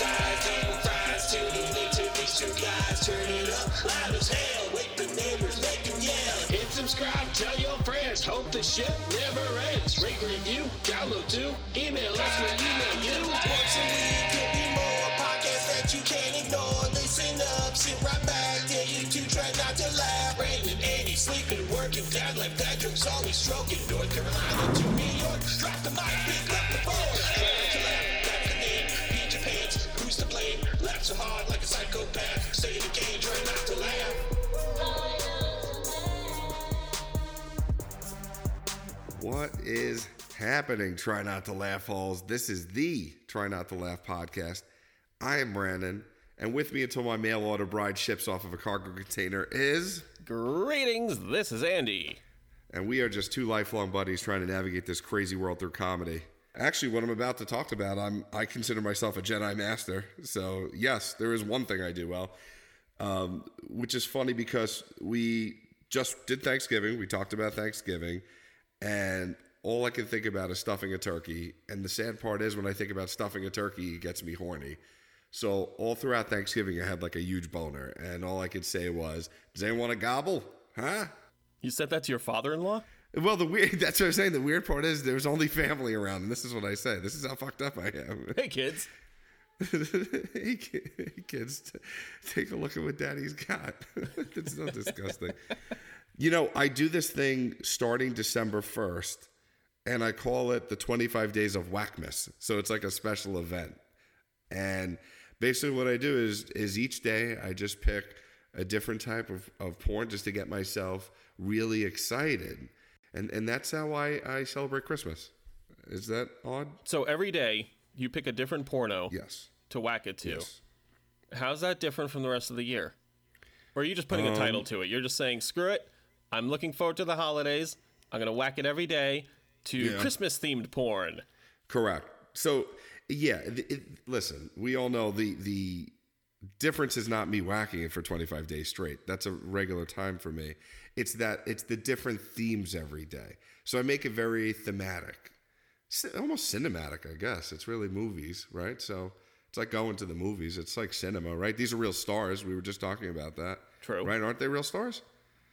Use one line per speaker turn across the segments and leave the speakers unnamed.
size, damn fries. Tuning into these two guys. Turn it up loud as hell. Wake the neighbors, make them yell. Hit subscribe, tell your friends. Hope the shit never ends. Rate, review, download too. Email us, we'll email you. Once a week, could be more podcasts that you can't ignore. Listen up, sit right back. Dare you to try not to laugh. Brandon, Andy, sleeping, working. Dad like Patrick's always stroking. North Carolina to New York. Drop the mic, pick up so hard like a psychopath. Stay in the game, try not to laugh.
What is happening, Try Not to Laugh Halls? This is the Try Not to Laugh podcast. I am Brandon, and with me until my mail order bride ships off of a cargo container is,
Greetings, this is Andy.
and we are just two lifelong buddies trying to navigate this crazy world through comedy. Actually, what I'm about to talk about, I'm I consider myself a Jedi Master. So yes, there is one thing I do well, um, which is funny because we just did Thanksgiving. We talked about Thanksgiving, and all I can think about is stuffing a turkey. And the sad part is, when I think about stuffing a turkey, it gets me horny. So all throughout Thanksgiving, I had like a huge boner, and all I could say was, "Does anyone want to gobble? Huh?"
You said that to your father-in-law?
Well, the weird, that's what I'm saying. The weird part is there's only family around, and this is what I say. This is how fucked up I am.
Hey kids.
hey, ki- hey, kids, t- take a look at what daddy's got. it's not disgusting. You know, I do this thing starting December 1st, and I call it the 25 Days of Whackmas. So it's like a special event. And basically, what I do is, is each day I just pick a different type of, of porn just to get myself really excited. And, and that's how I, I celebrate Christmas. Is that odd?
So every day you pick a different porno
Yes.
to whack it to.
Yes.
How's that different from the rest of the year? Or are you just putting
Um,
a title to it? You're just saying, screw it. I'm looking forward to the holidays. I'm gonna whack it every day to
Yeah.
Christmas themed porn.
Correct. So yeah, it, it, listen, we all know the the difference is not me whacking it for 25 days straight. That's a regular time for me. It's that it's the different themes every day. So I make it very thematic, almost cinematic, I guess. It's really movies, right? So it's like going to the movies. It's like cinema, right? These are real stars. We were just talking about that.
True.
Right? Aren't they real stars?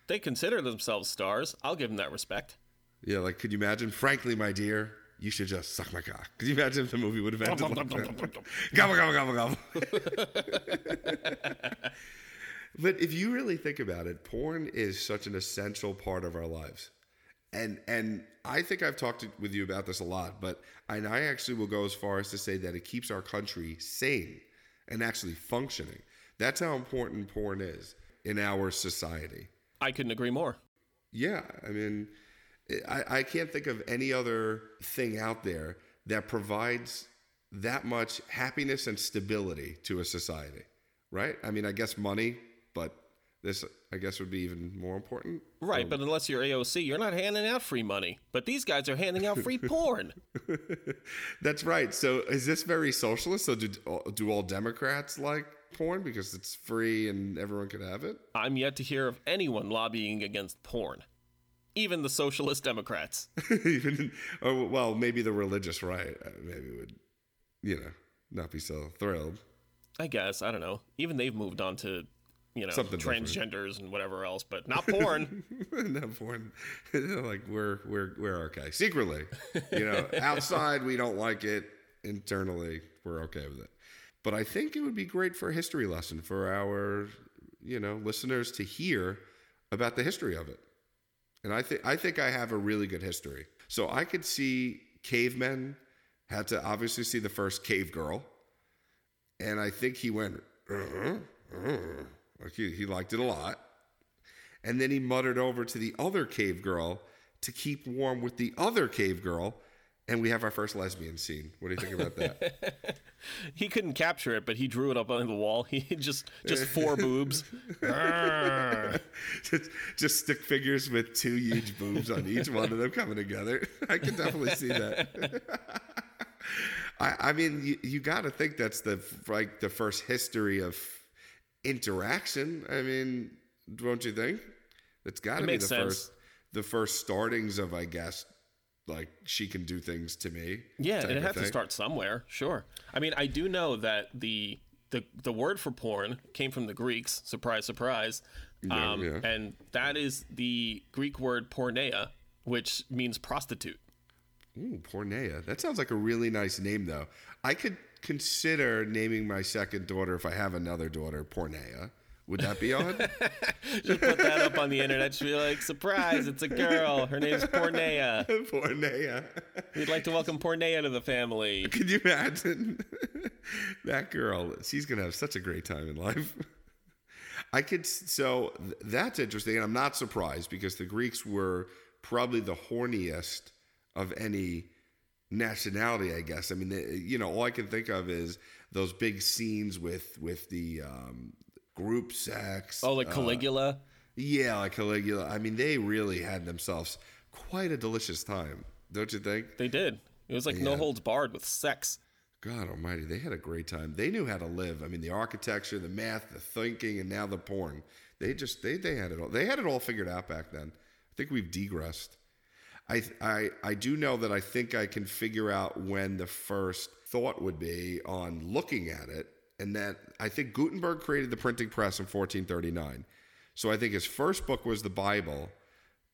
They consider themselves stars. I'll give them that respect.
Yeah, like could you imagine? Frankly, my dear, you should just suck my cock. Could you imagine if the movie would have ended like that? gobble gobble gobble gobble. But if you really think about it, porn is such an essential part of our lives. And and I think I've talked to- with you about this a lot, but and I actually will go as far as to say that it keeps our country sane and actually functioning. That's how important porn is in our society.
I couldn't agree more.
Yeah, I mean, I, I can't think of any other thing out there that provides that much happiness and stability to a society, right? I mean, I guess money, this, I guess, would be even more important.
Right, but unless you're AOC, you're not handing out free money. But these guys are handing out free porn.
That's right. So, is this very socialist? So, do do all Democrats like porn because it's free and everyone can have it?
I'm yet to hear of anyone lobbying against porn. Even the socialist Democrats.
even, or well, maybe the religious right, uh, maybe would, you know, not be so thrilled.
I guess. I don't know. Even they've moved on to, you know,
Something different.
transgenders and whatever else, but not porn.
no porn. like we're we're we're okay. Secretly, you know, outside we don't like it. Internally, we're okay with it. But I think it would be great for a history lesson for our, you know, listeners to hear about the history of it. And I think I think I have a really good history. So I could see cavemen had to obviously see the first cave girl, and I think he went, uh-huh, uh-huh. Like he, he liked it a lot. And then he muttered over to the other cave girl to keep warm with the other cave girl. And we have our first lesbian scene. What do you think about that?
he couldn't capture it, but he drew it up on the wall. He just just four boobs.
just, just stick figures with two huge boobs on each one of them coming together. I can definitely see that. I, I mean, you, you got to think that's the like the first history of interaction. I mean, don't you think? It's got to be the
sense.
first the first startings of, I guess, like she can do things to me.
Yeah, it has to start somewhere. Sure. I mean, I do know that the the the word for porn came from the Greeks. Surprise, surprise.
Yeah,
um,
yeah.
And that is the Greek word porneia, which means prostitute.
Ooh, Pornea. That sounds like a really nice name, though. I could consider naming my second daughter if I have another daughter, Pornea. Would that be odd?
Just put that up on the internet. She'll be like, surprise, it's a girl. Her name's Porneia.
Pornea.
We'd like to welcome Porneia to the family.
Can you imagine that girl? She's gonna have such a great time in life. I could. So that's interesting, and I'm not surprised because the Greeks were probably the horniest of any nationality. I guess. I mean, they, you know, all I can think of is those big scenes with with the um, group sex.
Oh, like
uh,
Caligula?
yeah, like Caligula. I mean, they really had themselves quite a delicious time, don't you think?
They did. It was like no holds barred with sex.
God Almighty, they had a great time. They knew how to live. I mean, the architecture, the math, the thinking, and now the porn. They just they they had it all. They had it all figured out back then. I think we've degressed. I I I do know that I think I can figure out when the first thought would be on looking at it, and that I think Gutenberg created the printing press in 1439. So I think his first book was the Bible,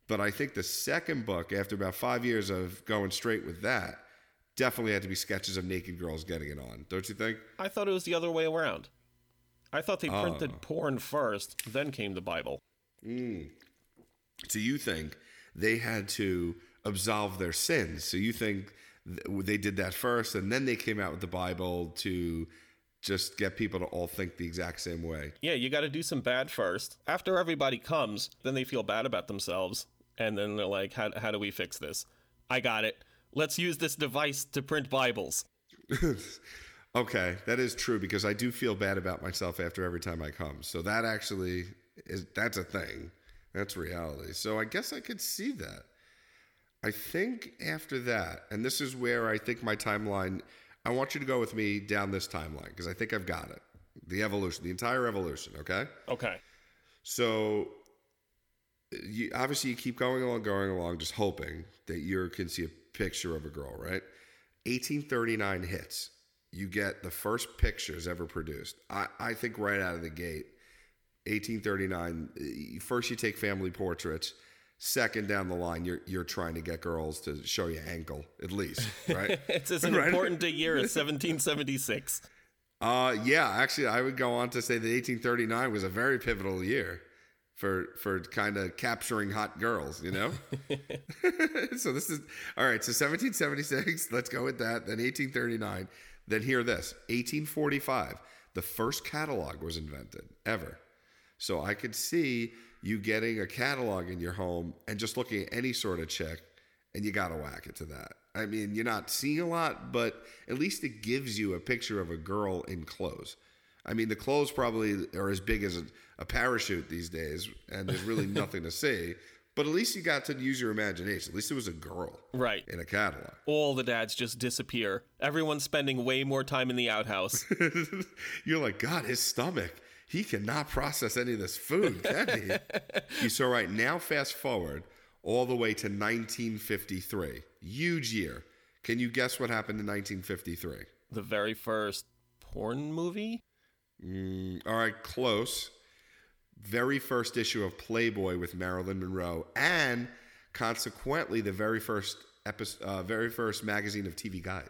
but I think the second book, after about five years of going straight with that, definitely had to be sketches of naked girls getting it on. Don't you think?
I thought it was the other way around. I thought they printed
Oh.
porn first, then came the Bible. Hmm.
So you think they had to absolve their sins? So you think they did that first, and then they came out with the Bible to just get people to all think the exact same way?
Yeah, you got to do some bad first. After everybody comes, then they feel bad about themselves, and then they're like, "How how do we fix this? I got it. Let's use this device to print Bibles."
Okay, that is true because I do feel bad about myself after every time I come. So that actually is that's a thing. That's reality. So I guess I could see that. I think after that, and this is where I think my timeline I want you to go with me down this timeline because I think I've got it. The evolution, the entire evolution, okay?
Okay.
So you obviously you keep going along, going along, just hoping that you can see a picture of a girl, right? 1839 hits. You get the first pictures ever produced. I, I think right out of the gate, 1839. eh, First, you take family portraits. Second, down the line, you're you're trying to get girls to show you ankle at least, right?
It's as
Right.
important a year as 1776.
Uh, yeah, actually, I would go on to say that 1839 was a very pivotal year for for kind of capturing hot girls. You know. so this is all right. So 1776. Let's go with that. Then 1839. Then hear this. 1845. The first catalog was invented ever. So I could see you getting a catalog in your home and just looking at any sort of chick, and you got to whack it to that. I mean, you're not seeing a lot, but at least it gives you a picture of a girl in clothes. I mean, the clothes probably are as big as a, a parachute these days, and there's really nothing to see. But at least you got to use your imagination. At least it was a girl
Right.
in a catalog.
All the dads just disappear. Everyone's spending way more time in the outhouse.
You're like, God, his stomach. He cannot process any of this food, can he? you so right now. Fast forward all the way to 1953, huge year. Can you guess what happened in 1953?
the very first porn movie?
Mm, all right, close. Very first issue of Playboy with Marilyn Monroe, and consequently, the very first episode, uh, very first magazine of TV Guide.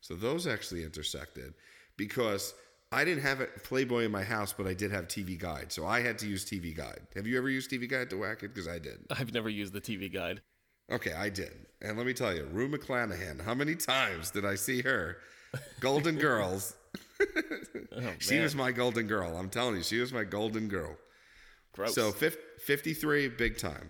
So those actually intersected because I didn't have a Playboy in my house, but I did have TV Guide, so I had to use TV Guide. Have you ever used TV Guide to whack it? Because I did.
I've never used the TV guide.
Okay, I did. And let me tell you, Rue McClanahan, how many times did I see her? Golden Girls.
Oh,
She was my golden girl. I'm telling you, she was my golden girl.
Gross.
So fif- 53, big time.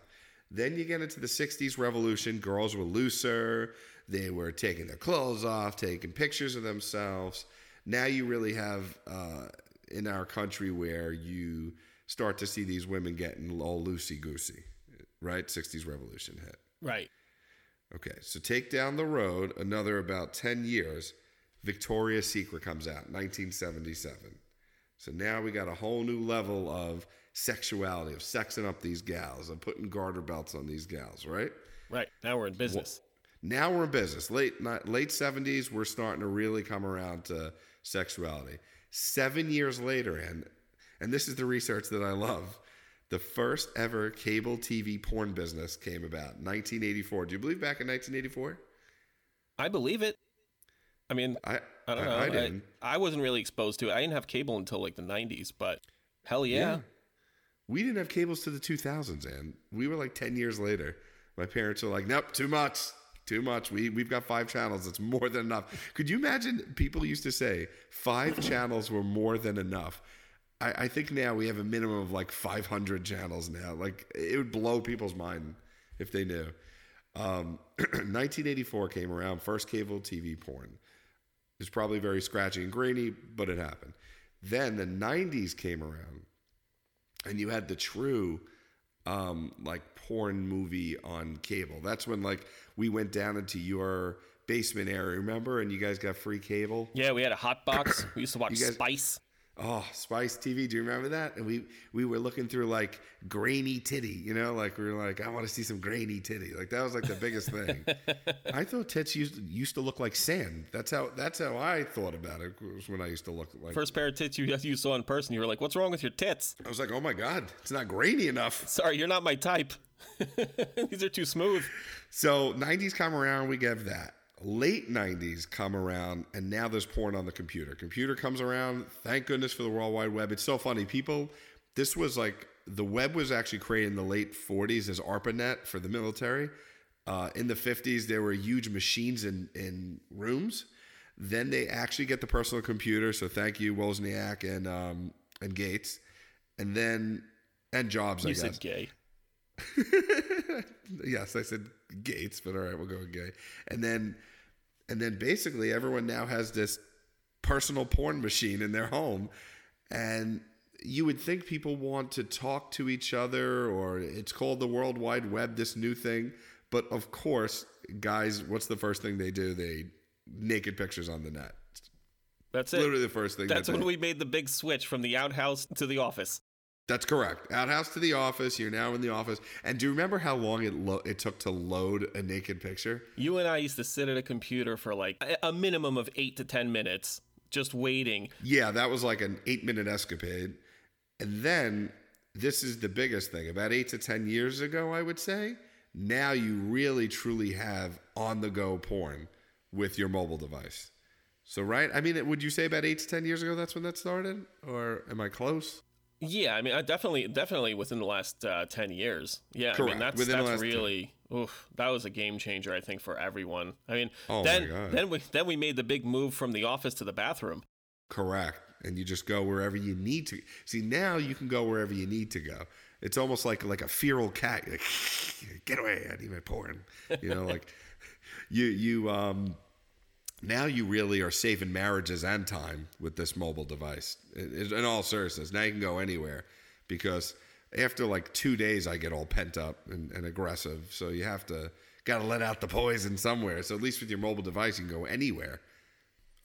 Then you get into the 60s revolution. Girls were looser. They were taking their clothes off, taking pictures of themselves. Now you really have uh, in our country where you start to see these women getting all loosey goosey, right? 60s revolution hit.
right.
Okay, so take down the road another about 10 years. Victoria's Secret comes out, 1977. So now we got a whole new level of sexuality, of sexing up these gals, of putting garter belts on these gals, right?
Right. Now we're in business.
Now we're in business. Late ni- late 70s, we're starting to really come around to sexuality. Seven years later, and and this is the research that I love. The first ever cable TV porn business came about 1984. Do you believe back in 1984?
I believe it. I mean,
I
I don't know.
I,
I,
didn't.
I wasn't really exposed to it. I didn't have cable until like the 90s, but hell yeah.
We didn't have cables to the 2000s, and we were like 10 years later. My parents were like, "Nope, too much, too much. We we've got five channels. It's more than enough." Could you imagine? People used to say five channels were more than enough. I, I think now we have a minimum of like 500 channels now. Like it would blow people's mind if they knew. Um, 1984 came around, first cable TV porn. It's probably very scratchy and grainy, but it happened. Then the 90s came around, and you had the true um, like porn movie on cable. That's when like we went down into your basement area, remember? And you guys got free cable.
Yeah, we had a hot box. We used to watch
guys-
Spice.
Oh, Spice TV. Do you remember that? And we we were looking through like grainy titty, you know, like we were like, I want to see some grainy titty. Like that was like the biggest thing. I thought tits used used to look like sand. That's how that's how I thought about it. Was when I used to look like.
First pair of tits you, you saw in person, you were like, what's wrong with your tits?
I was like, oh my god, it's not grainy enough.
Sorry, you're not my type. These are too smooth.
So 90s come around, we give that. Late 90s come around, and now there's porn on the computer. Computer comes around. Thank goodness for the World Wide Web. It's so funny. People, this was like the web was actually created in the late 40s as ARPANET for the military. Uh, in the 50s, there were huge machines in, in rooms. Then they actually get the personal computer. So thank you, Wozniak and um, and Gates, and then and Jobs. I
You
guess.
said gay.
yes, I said Gates, but all right, we'll go with gay. And then, and then basically everyone now has this personal porn machine in their home, and you would think people want to talk to each other, or it's called the World Wide Web, this new thing. But of course, guys, what's the first thing they do? They naked pictures on the net.
That's it.
Literally the first thing.
That's
that
when we made the big switch from the outhouse to the office.
That's correct. Outhouse to the office. You're now in the office. And do you remember how long it lo- it took to load a naked picture?
You and I used to sit at a computer for like a- minimum of eight to 10 minutes just waiting.
Yeah, that was like an eight minute escapade. And then this is the biggest thing. About eight to 10 years ago, I would say, now you really truly have on the go porn with your mobile device. So, right? I mean, would you say about eight to 10 years ago that's when that started? Or am I close?
Yeah, I mean, I definitely, definitely within the last uh, ten years. Yeah, I mean, that's
within
that's really, oof, that was a game changer, I think, for everyone. I mean,
Oh
then then we then we made the big move from the office to the bathroom.
Correct. And you just go wherever you need to. See, now you can go wherever you need to go. It's almost like like a feral cat. You're like, get away! I need my porn. You know, like you you um now you really are saving marriages and time with this mobile device. In, all seriousness, now you can go anywhere because after like two days, I get all pent up and, and aggressive. So you have to got to let out the poison somewhere. So at least with your mobile device, you can go anywhere.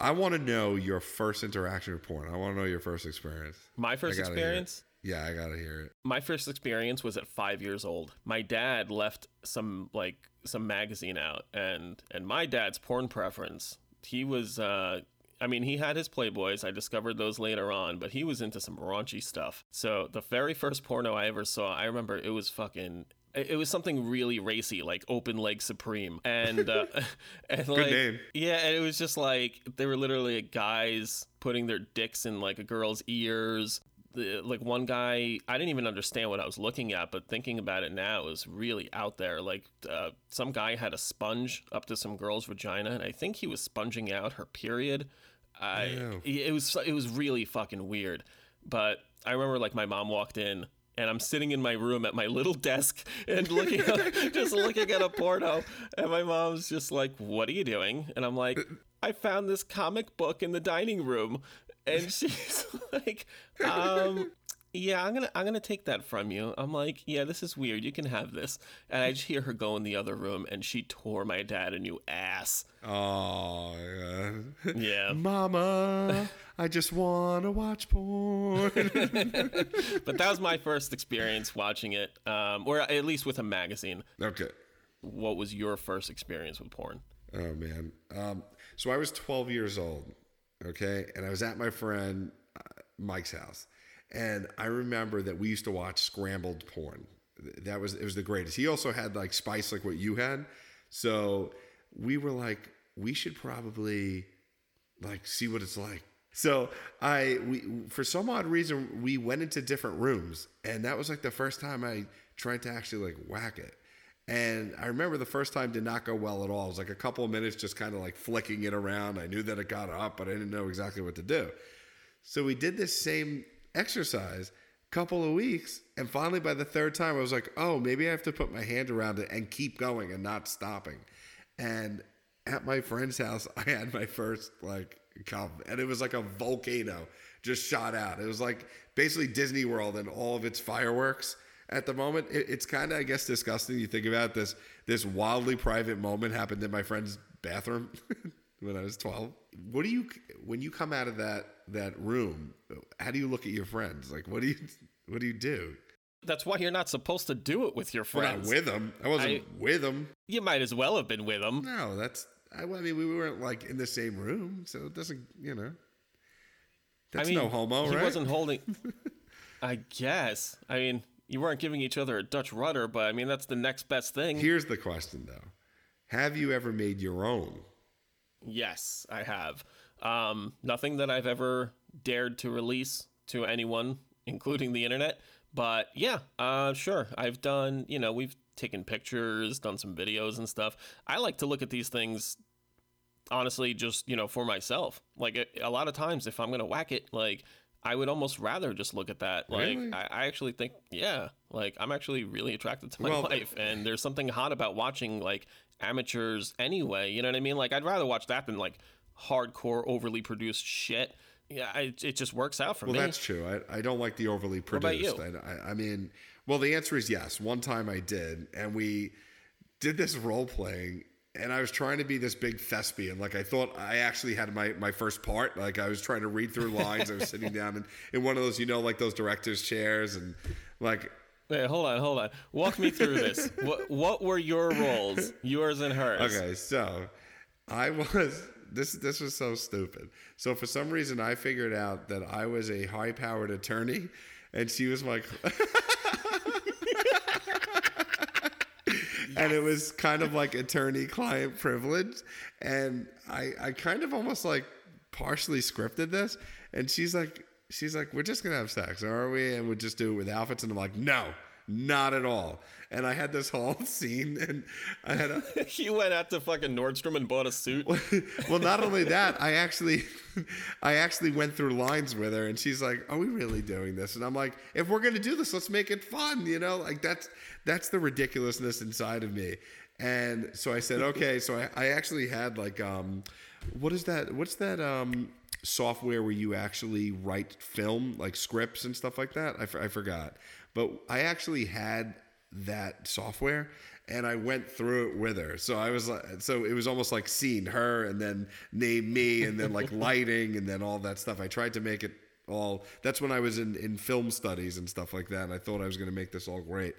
I want to know your first interaction with porn. I want to know your first experience.
My first
gotta hear it.
experience.
Yeah, I gotta hear it.
My first experience was at five years old. My dad left some like some magazine out, and and my dad's porn preference. He was, uh, I mean, he had his Playboys. I discovered those later on, but he was into some raunchy stuff. So the very first porno I ever saw, I remember it was fucking. It was something really racy, like Open Leg Supreme, and uh, and like yeah, and it was just like they were literally guys putting their dicks in like a girl's ears. The, like one guy, I didn't even understand what I was looking at, but thinking about it now, is really out there. Like uh, some guy had a sponge up to some girl's vagina, and I think he was sponging out her period. I it was it was really fucking weird. But I remember like my mom walked in and I'm sitting in my room at my little desk and looking up, just looking at a porno and my mom's just like, "What are you doing?" And I'm like, "I found this comic book in the dining room." And she's like, um yeah, I'm gonna I'm gonna take that from you. I'm like, yeah, this is weird. You can have this. And I just hear her go in the other room, and she tore my dad a new ass.
Oh, yeah.
Yeah,
Mama, I just want to watch porn.
but that was my first experience watching it, um, or at least with a magazine.
okay.
what was your first experience with porn?
Oh man. Um, so I was 12 years old, okay, and I was at my friend uh, Mike's house, and I remember that we used to watch scrambled porn. That was it was the greatest. He also had like spice, like what you had. So we were like, we should probably like see what it's like. So I we for some odd reason we went into different rooms, and that was like the first time I tried to actually like whack it. And I remember the first time did not go well at all. It was like a couple of minutes just kind of like flicking it around. I knew that it got up, but I didn't know exactly what to do. So we did this same exercise a couple of weeks, and finally by the third time I was like, "Oh, maybe I have to put my hand around it and keep going and not stopping." And at my friend's house, I had my first like come, and it was like a volcano just shot out. It was like basically Disney World and all of its fireworks at the moment. It, it's kind of, I guess, disgusting. You think about this. This wildly private moment happened in my friend's bathroom when I was twelve. What do you when you come out of that that room? How do you look at your friends? Like, what do you what do you do?
That's why you're not supposed to do it with your
Well,
friends.
not with them. I wasn't
I-
with them.
you might as well have been with them.
No, that's. I, I mean, we weren't like in the same room, so it doesn't. You know. That's
I mean,
no homo,
he
right?
wasn't holding. I guess. I mean, you weren't giving each other a Dutch rudder, but I mean that's the next best thing.
Here's the question, though: Have you ever made your own?
Yes, I have. Um, nothing that I've ever dared to release to anyone, including the internet. But yeah, uh, sure. I've done, you know, we've taken pictures, done some videos and stuff. I like to look at these things, honestly, just, you know, for myself. Like a, a lot of times, if I'm going to whack it, like, I would almost rather just look at that. Like,
Really?
I, I actually think, yeah, like, I'm actually really attracted to my
Well-
wife. And there's something hot about watching, like, amateurs anyway. You know what I mean? Like, I'd rather watch that than, like, hardcore, overly produced shit. Yeah, I, it just works out for
Well,
me.
Well, that's true. I, I don't like the overly produced.
about you?
I, I mean, well, the answer is yes. One time I did, and we did this role playing, and I was trying to be this big thespian. Like I thought I actually had my, my first part. Like I was trying to read through lines. I was sitting down in, in one of those, you know, like those directors' chairs, and like
Wait, hold on, hold on. Walk me through this. what what were your roles, yours and hers?
Okay, so I was this this was so stupid. So for some reason I figured out that I was a high powered attorney and she was my And it was kind of like attorney client privilege and I I kind of almost like partially scripted this and she's like she's like we're just going to have sex, are we? And we'll just do it with outfits and I'm like, "No, not at all." And I had this whole scene and I had a
you went out to fucking Nordstrom and bought a suit.
well, not only that, I actually, I actually went through lines with her, and she's like, "Are we really doing this?" And I'm like, "If we're gonna do this, let's make it fun." You know, like that's that's the ridiculousness inside of me. And so I said, "Okay." So I, I actually had like, um, what is that? What's that? Um, software where you actually write film like scripts and stuff like that. I, f- I forgot, but I actually had that software and I went through it with her. So I was like, so it was almost like seeing her and then name me and then like lighting and then all that stuff. I tried to make it all. That's when I was in in film studies and stuff like that. And I thought I was going to make this all great,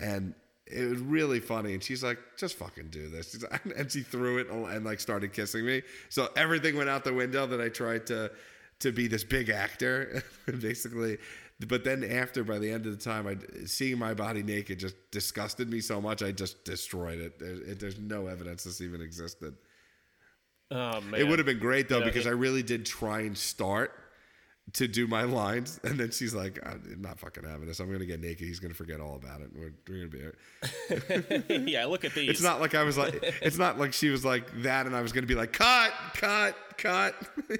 and it was really funny. And she's like, just fucking do this. Like- and she threw it and like started kissing me. So everything went out the window that I tried to to be this big actor, basically. But then after, by the end of the time, I seeing my body naked just disgusted me so much. I just destroyed it. There, it there's no evidence this even existed.
Oh man.
It would have been great though
know,
because
it-
I really did try and start to do my lines, and then she's like, uh, "I'm not fucking having this. I'm gonna get naked. He's gonna forget all about it. We're, we're gonna be."
yeah, look at these.
It's not like I was like. It's not like she was like that, and I was gonna be like, "Cut, cut, cut."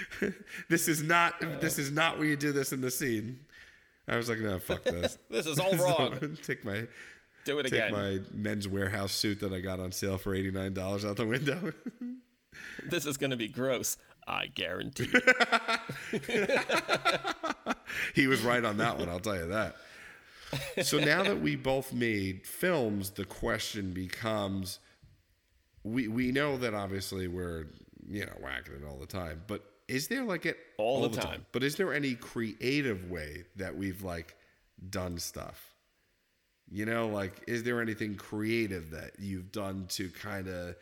this is not. This is not where you do this in the scene. I was like, "No, fuck this.
This is all wrong.
take my
Do it
take
again.
my Men's Wearhouse suit that I got on sale for eighty nine dollars out the window."
This is gonna be gross. I guarantee.
he was right on that one. I'll tell you that. So now that we both made films, the question becomes: we we know that obviously we're you know whacking it all the time, but is there like it
All the time.
But is there any creative way that we've like done stuff? You know, like, is there anything creative that you've done to kind of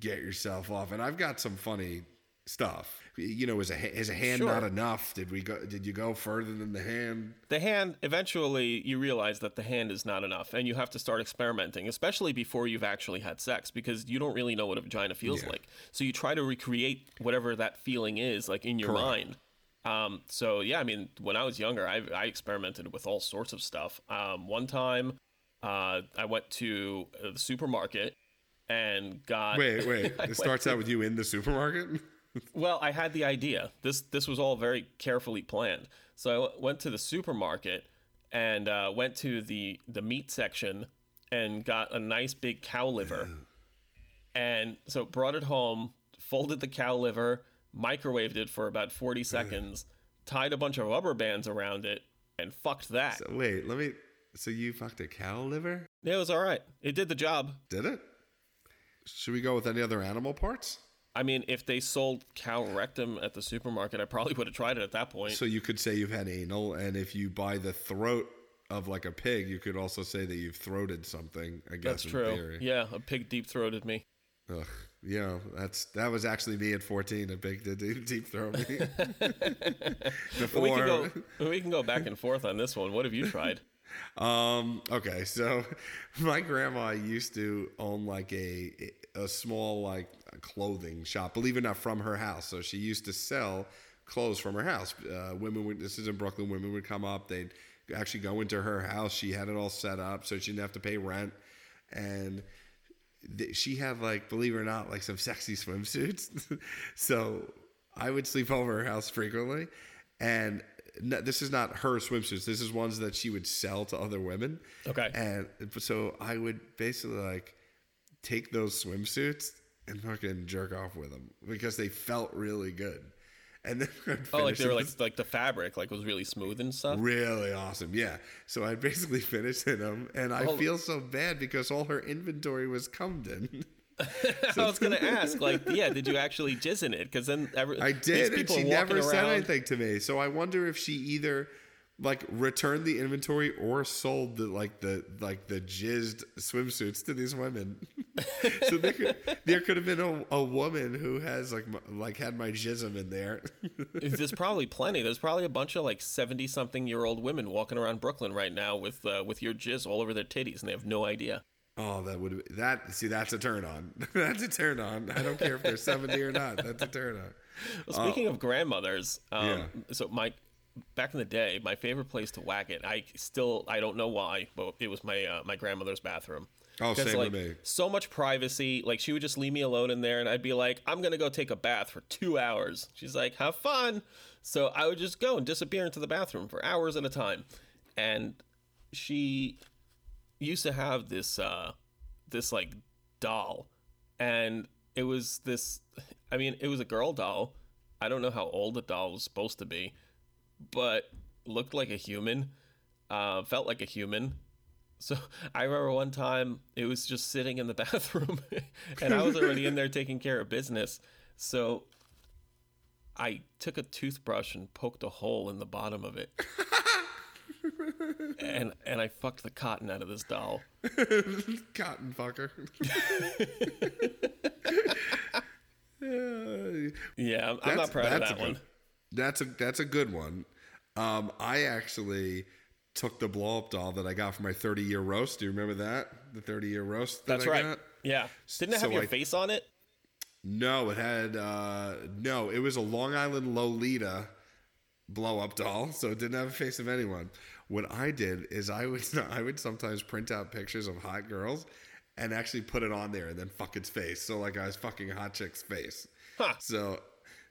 get yourself off? And I've got some funny stuff. You know, is a is a hand
Sure.
not enough? Did we go? Did you go further than the hand?
the hand eventually you realize that the hand is not enough and you have to start experimenting especially before you've actually had sex because you don't really know what a vagina feels
Yeah.
like so you try to recreate whatever that feeling is like in your
Correct.
mind um, so yeah i mean when i was younger i, I experimented with all sorts of stuff um, one time uh, i went to uh, the supermarket and got
Wait, wait. It starts out with you in the supermarket.
Well, I had the idea. This this was all very carefully planned. So I w- went to the supermarket and uh, went to the the meat section and got a nice big cow liver, and so brought it home, folded the cow liver, microwaved it for about forty seconds, tied a bunch of rubber bands around it, and fucked that.
So wait, let me. So you fucked a cow liver?
it was all right. It did the job.
Did it? Should we go with any other animal parts?
I mean, if they sold cow rectum at the supermarket, I probably would have tried it at that point.
So you could say you've had anal, and if you buy the throat of like a pig, you could also say that you've throated something. I guess
That's true.
theory.
Yeah, a pig deep throated me.
Ugh, know, that's that was actually me at 14. A pig did deep, deep throat me. Before,
We can go. We can go back and forth on this one. What have you tried?
Um. Okay. So, my grandma used to own like a a small like clothing shop. Believe it or not, from her house. So she used to sell clothes from her house. Uh, women would. This is in Brooklyn. Women would come up. They'd actually go into her house. She had it all set up, so she didn't have to pay rent. And th- she had like, believe it or not, like some sexy swimsuits. so I would sleep over her house frequently, and no, this is not her swimsuits. This is ones that she would sell to other women.
Okay.
And so I would basically like take those swimsuits and fucking jerk off with them because they felt really good. And then I'd
Oh, like they were like like the fabric like was really smooth and stuff.
really awesome. Yeah. So I basically finished in them, and I
Oh.
feel so bad because all her inventory was cummed in.
So I was gonna ask, like, yeah, did you actually jizz in it? Because then every
I did, and
people
she never
walking
said anything to me. So I wonder if she either like returned the inventory or sold the like the like the jizzed swimsuits to these women. so there could there could have been a, a woman who has like my, like had my jism in there.
There's probably plenty. There's probably a bunch of like seventy something year old women walking around Brooklyn right now with uh, with your jizz all over their titties, and they have no idea.
oh, that would that see that's a turn on. that's a turn on. I don't care if they're seventy or not. That's a turn on.
Well, speaking of grandmothers, um,
Yeah.
so my back in the day, my favorite place to whack it, I still I don't know why, but it was my uh, my grandmother's bathroom.
Oh, same
like,
with me.
So much privacy. Like she would just leave me alone in there, and I'd be like, "I'm gonna go take a bath for two hours." She's like, "Have fun." So I would just go and disappear into the bathroom for hours at a time, and she used to have this uh this like doll, and it was this. I mean, it was a girl doll. I don't know how old the doll was supposed to be, but looked like a human, uh, felt like a human. So I remember one time it was just sitting in the bathroom and I was already in there taking care of business. So I took a toothbrush and poked a hole in the bottom of it. and and I fucked the cotton out of this doll.
Cotton fucker. Yeah.
I'm not proud of that one.
Good, that's a that's a good one. Um, I actually took the blow up doll that I got for my 30 year roast. Do you remember that? The 30 year roast. That
That's
I
right.
Got?
Yeah. Didn't it have
So
your
I-
face on it?
No, it had uh, no. It was a Long Island Lolita blow up doll, so it didn't have a face of anyone. What I did is I would I would sometimes print out pictures of hot girls and actually put it on there and then fuck its face. So like I was fucking a hot chick's face.
Huh.
So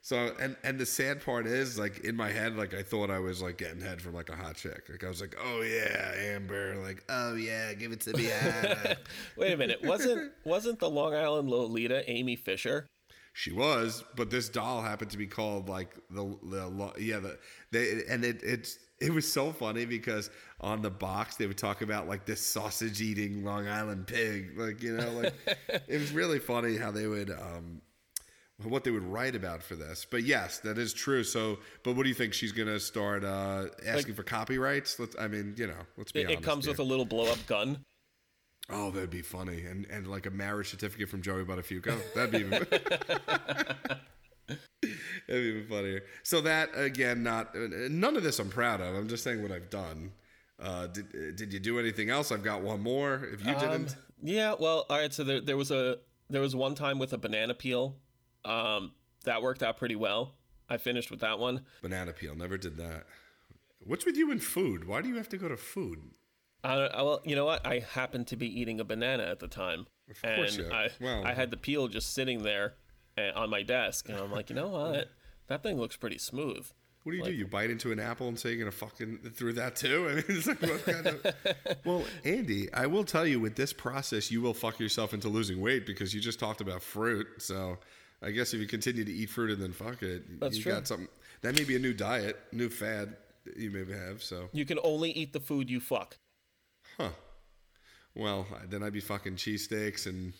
so and and the sad part is like in my head like I thought I was like getting head from like a hot chick. Like I was like, "Oh yeah, Amber." Like, "Oh yeah, give it to me."
Wait a minute. Wasn't wasn't the Long Island Lolita Amy Fisher?
She was, but this doll happened to be called like the the yeah the they and it it's it was so funny because on the box they would talk about like this sausage eating Long Island pig like you know like it was really funny how they would um what they would write about for this. But yes, that is true. So, but what do you think she's going to start uh, asking for copyrights? Let's, I mean, you know, let's be
It,
honest.
it comes with a little blow up gun.
Oh, that'd be funny, and and like a marriage certificate from Joey Buttafuoco. That'd be even. That'd be even funnier. So that again, not none of this I'm proud of. I'm just saying what I've done. Uh, did did you do anything else? I've got one more. If you
Um,
didn't,
yeah, well, all right. So there, there was a there was one time with a banana peel. Um, that worked out pretty well. I finished with that one.
banana peel. Never did that. What's with you and food? Why do you have to go to food?
I, I, well, you know what? I happened to be eating a banana at the time, and
course you-
I
well-
I had the peel just sitting there uh, on my desk, and I'm like, you know what? That thing looks pretty smooth.
What do you do? You bite into an apple and say you're gonna fucking through that too? I mean, it's like what kind of? well, Andy, I will tell you, with this process, you will fuck yourself into losing weight because you just talked about fruit. So, I guess if you continue to eat fruit and then fuck it,
That's
you
true.
got something. That may be a new diet, new fad that you maybe have. So,
You can only eat the food you fuck.
huh? Well, then I'd be fucking cheesesteaks and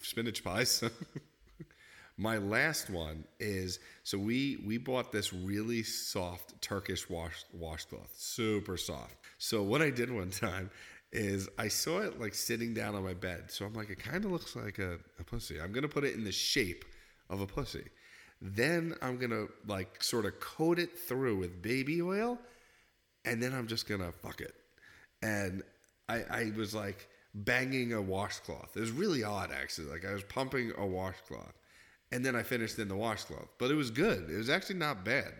spinach pies. My last one is so we we bought this really soft Turkish wash washcloth, super soft. So what I did one time is I saw it like sitting down on my bed. So I'm like, it kind of looks like a, a pussy. I'm gonna put it in the shape of a pussy. Then I'm gonna like sort of coat it through with baby oil, and then I'm just gonna fuck it. And I, I was like banging a washcloth. It was really odd, actually. Like I was pumping a washcloth, and then I finished in the washcloth. But it was good. It was actually not bad,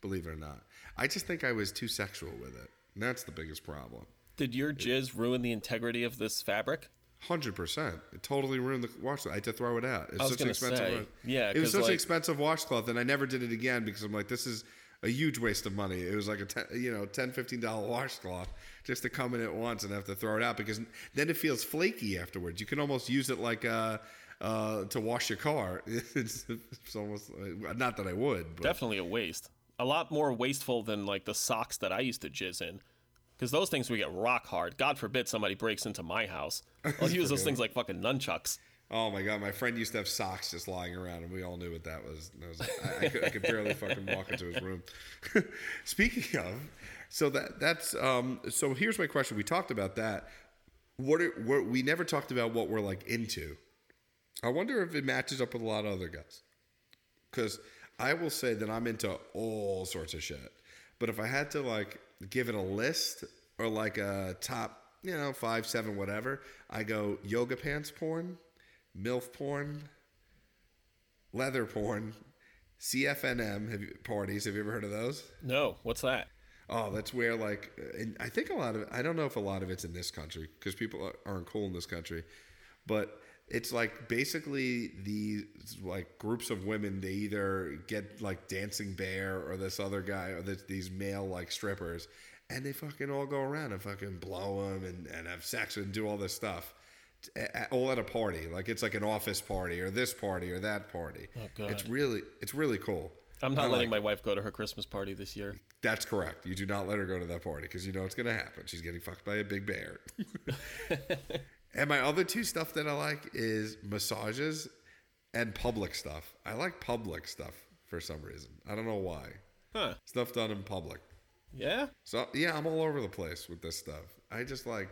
believe it or not. I just think I was too sexual with it. And that's the biggest problem.
Did your jizz ruin the integrity of this fabric?
Hundred percent. It totally ruined the washcloth. I had to throw it out. It's such an expensive.
say, yeah,
it was such an expensive washcloth, and I never did it again because I'm like, this is a huge waste of money. It was like a ten, you know 10 15 dollar washcloth just to come in at once and have to throw it out because then it feels flaky afterwards. You can almost use it like uh, uh, to wash your car. It's, it's almost not that I would, but
Definitely a waste. A lot more wasteful than like the socks that I used to jizz in. Because those things would get rock hard. God forbid somebody breaks into my house. I'll use those things like fucking nunchucks.
Oh my god, my friend used to have socks just lying around, and we all knew what that was. I, was I, I, could, I could barely fucking walk into his room. Speaking of, so that that's um. So here's my question. We talked about that. What, are, what we never talked about what we're like into. I wonder if it matches up with a lot of other guys. Because I will say that I'm into all sorts of shit. But if I had to like give it a list or like a top, you know, five, seven, whatever, I go yoga pants porn, MILF porn, leather porn, CFNM have you, parties. Have you ever heard of those?
No, what's that?
Oh, that's where like, and I think a lot of I don't know if a lot of it's in this country because people aren't cool in this country, but it's like basically these like groups of women. They either get like Dancing Bear or this other guy or this, these male like strippers, and they fucking all go around and fucking blow them and, and have sex and do all this stuff. a- a- All at a party, like it's like an office party or this party or that party.
Oh,
It's really, it's really cool.
I'm not
I
letting
like-
my wife go to her Christmas party this year.
That's correct. You do not let her go to that party because you know it's going to happen. She's getting fucked by a big bear. and my other two stuff that I like is massages and public stuff. I like public stuff for some reason. I don't know why.
Huh.
Stuff done in public.
Yeah?
So yeah, I'm all over the place with this stuff. I just like.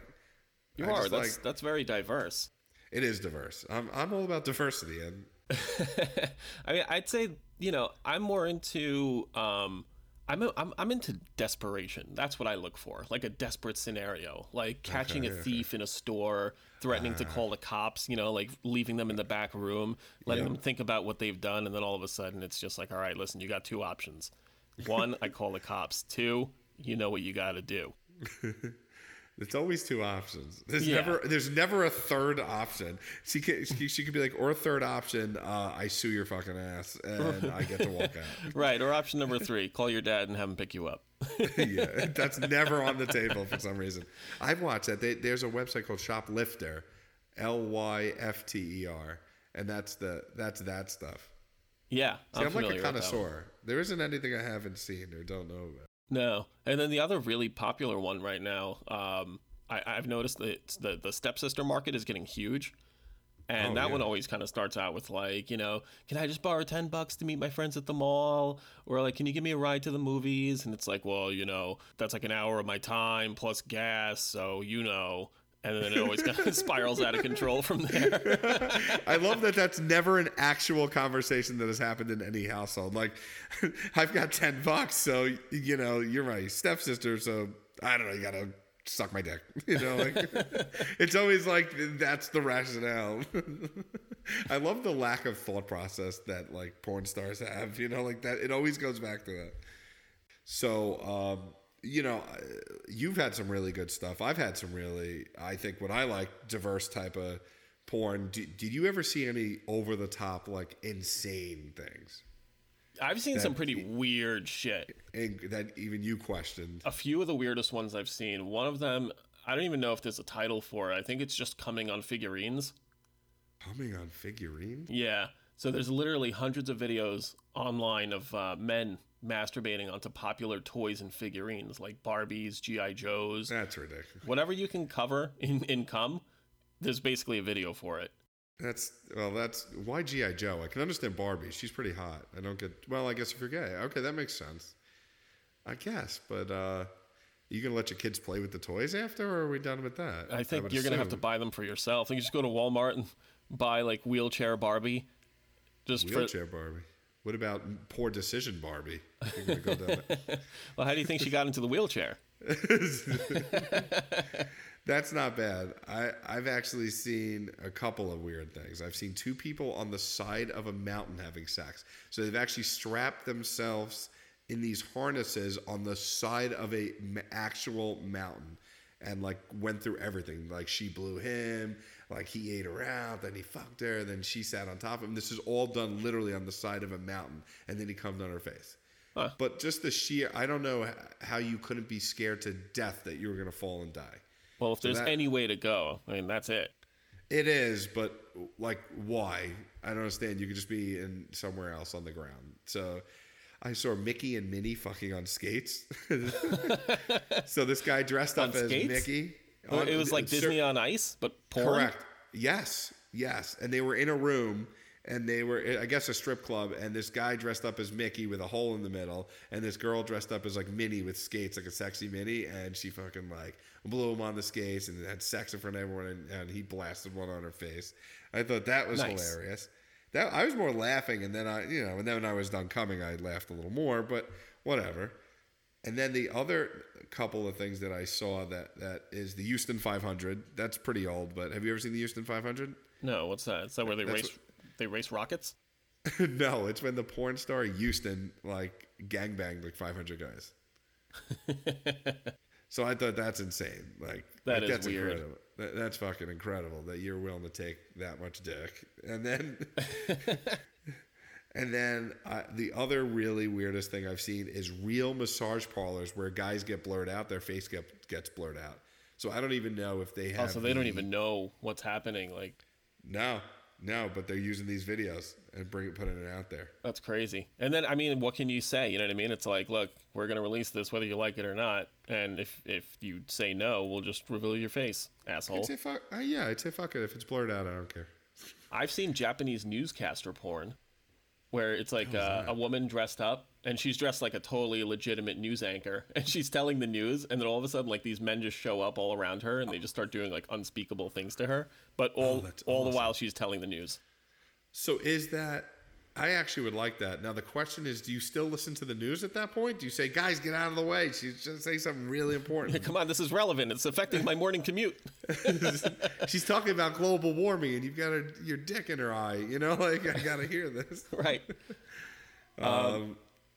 You
I
are. That's
like-
that's very diverse.
it is diverse. I'm I'm all about diversity and
I mean, I'd say you know I'm more into um, I'm, I'm I'm into desperation. That's what I look for, like a desperate scenario, like catching a thief in a store, threatening to uh-huh. call the cops. You know, like leaving them in the back room, letting them think about what they've done, and then all of a sudden it's just like, all right, listen, you got two options. One, I call the cops. Two, you know what you got to do.
It's always two options. There's
Yeah.
never there's never a third option. She could she, she could be like, or a third option, uh, I sue your fucking ass and I get to walk out.
Right. Or option number three, call your dad and have him pick you up.
yeah, that's never on the table for some reason. I've watched that. They, there's a website called Shoplyfter, L Y F T E R, and that's the that's that stuff.
Yeah,
See,
I'm,
I'm, like a
familiar with that one.
connoisseur. There isn't anything I haven't seen or don't know about.
No, and then the other really popular one right now, um, I, I've noticed that the the stepsister market is getting huge. And
Oh,
that one always kind of starts out with like, you know, can I just borrow 10 bucks to meet my friends at the mall? Or like, can you give me a ride to the movies? And it's like, well, you know, that's like an hour of my time plus gas, so you know. And then it always kind of spirals out of control from there.
I love that that's never an actual conversation that has happened in any household. Like, I've got 10 bucks, so, you know, you're my stepsister, so I don't know, you gotta suck my dick. You know, like, it's always like that's the rationale. I love the lack of thought process that, like, porn stars have, you know, like that. It always goes back to that. So, um, you know, uh, you've had some really good stuff. I've had some really, I think, what I like, diverse type of porn. Did, did you ever see any over the top, like insane things
I've seen some pretty weird shit.
and that even you questioned?
A few of the weirdest ones I've seen. One of them, I don't even know if there's a title for it. I think it's just coming on figurines.
Coming on figurines?
Yeah. So there's literally hundreds of videos online of uh, men masturbating onto popular toys and figurines like Barbies, GI Joes,
That's ridiculous.
whatever you can cover in in cum. There's basically a video for it.
That's well. That's why GI Joe. I can understand Barbie. She's pretty hot. I don't get. Well, I guess if you're gay, okay, that makes sense. I guess, but uh, you gonna let your kids play with the toys after, or are we done with that?
I think
would
you're gonna have to buy them for yourself. I you just go to Walmart and buy like wheelchair Barbie, just for.
wheelchair Barbie. What about poor decision Barbie? Go.
Well, how do you think she got into the wheelchair?
That's not bad. I, I've actually seen a couple of weird things. I've seen two people on the side of a mountain having sex. So they've actually strapped themselves in these harnesses on the side of a m- actual mountain and like went through everything. Like she blew him, like he ate her out, then he fucked her, then she sat on top of him. This is all done literally on the side of a mountain, and then he comes on her face.
Huh.
But just the sheer, I don't know how you couldn't be scared to death that you were going to fall and die.
Well, if there's
that-
any way to go, I mean that's it.
It is, but like, why? I don't understand. You could just be in somewhere else on the ground. So, I saw Mickey and Minnie fucking on skates. so this guy dressed up
On
as
skates?
Mickey.
Well, it was like Disney on Ice, but porn.
Correct. Yes. Yes. And they were in a room and they were, I guess, a strip club. And this guy dressed up as Mickey with a hole in the middle. And this girl dressed up as like Minnie with skates, like a sexy Minnie. And she fucking like blew him on the skates and had sex in front of everyone. And, and he blasted one on her face. I thought that was
Nice.
hilarious. That I was more laughing. And then I, you know, and then when I was done coming, I laughed a little more, but whatever. And then the other couple of things that I saw that that is the Houston 500. That's pretty old, but have you ever seen the Houston 500?
No, what's that? Is that where they
That's
race? They race rockets?
no, it's when the porn star Houston like gangbanged like 500 guys. so I thought that's insane. Like
That
like,
is
that's
weird.
incredible. That, that's fucking incredible that you're willing to take that much dick. And then And then uh, the other really weirdest thing I've seen is real massage parlors where guys get blurred out, their face get, gets blurred out. So I don't even know if they have.
Oh, so they don't even know what's happening. Like
No, no, but they're using these videos and bring it, putting it out there.
that's crazy. And then I mean, what can you say? You know what I mean? It's like, look, we're gonna release this whether you like it or not. And if if you say no, we'll just reveal your face, asshole.
I'd say fuck. Uh, yeah, I'd say fuck it. If it's blurred out, I don't care.
I've seen Japanese newscaster porn where it's like uh, a woman dressed up and she's dressed like a totally legitimate news anchor and she's telling the news and then all of a sudden like these men just show up all around her and they just start doing like unspeakable things to her but all
that's
all the while she's telling the news
So is that? I actually would like that. Now the question is, do you still listen to the news at that point? Do you say, guys, get out of the way? She's just say something really important.
come on this is relevant it's affecting my morning commute
She's talking about global warming, and you've got her, your dick in her eye. You know, like I gotta hear this.
right
Um,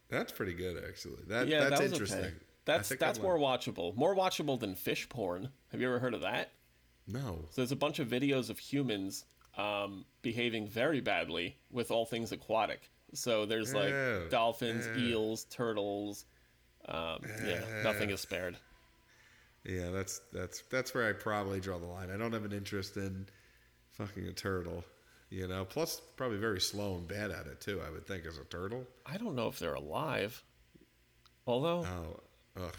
that's pretty good, actually. That
yeah
that's
that
interesting.
okay that's that's more watchable more watchable than fish porn have you ever heard of that
No.
So there's a bunch of videos of humans um, behaving very badly with all things aquatic. So there's like
Ew.
dolphins,
Ew.
eels, turtles. Um, yeah, nothing is spared.
Yeah, that's that's that's where I probably draw the line. I don't have an interest in fucking a turtle. You know, plus probably very slow and bad at it too. I would think as a turtle.
I don't know if they're alive. Although,
Oh, ugh.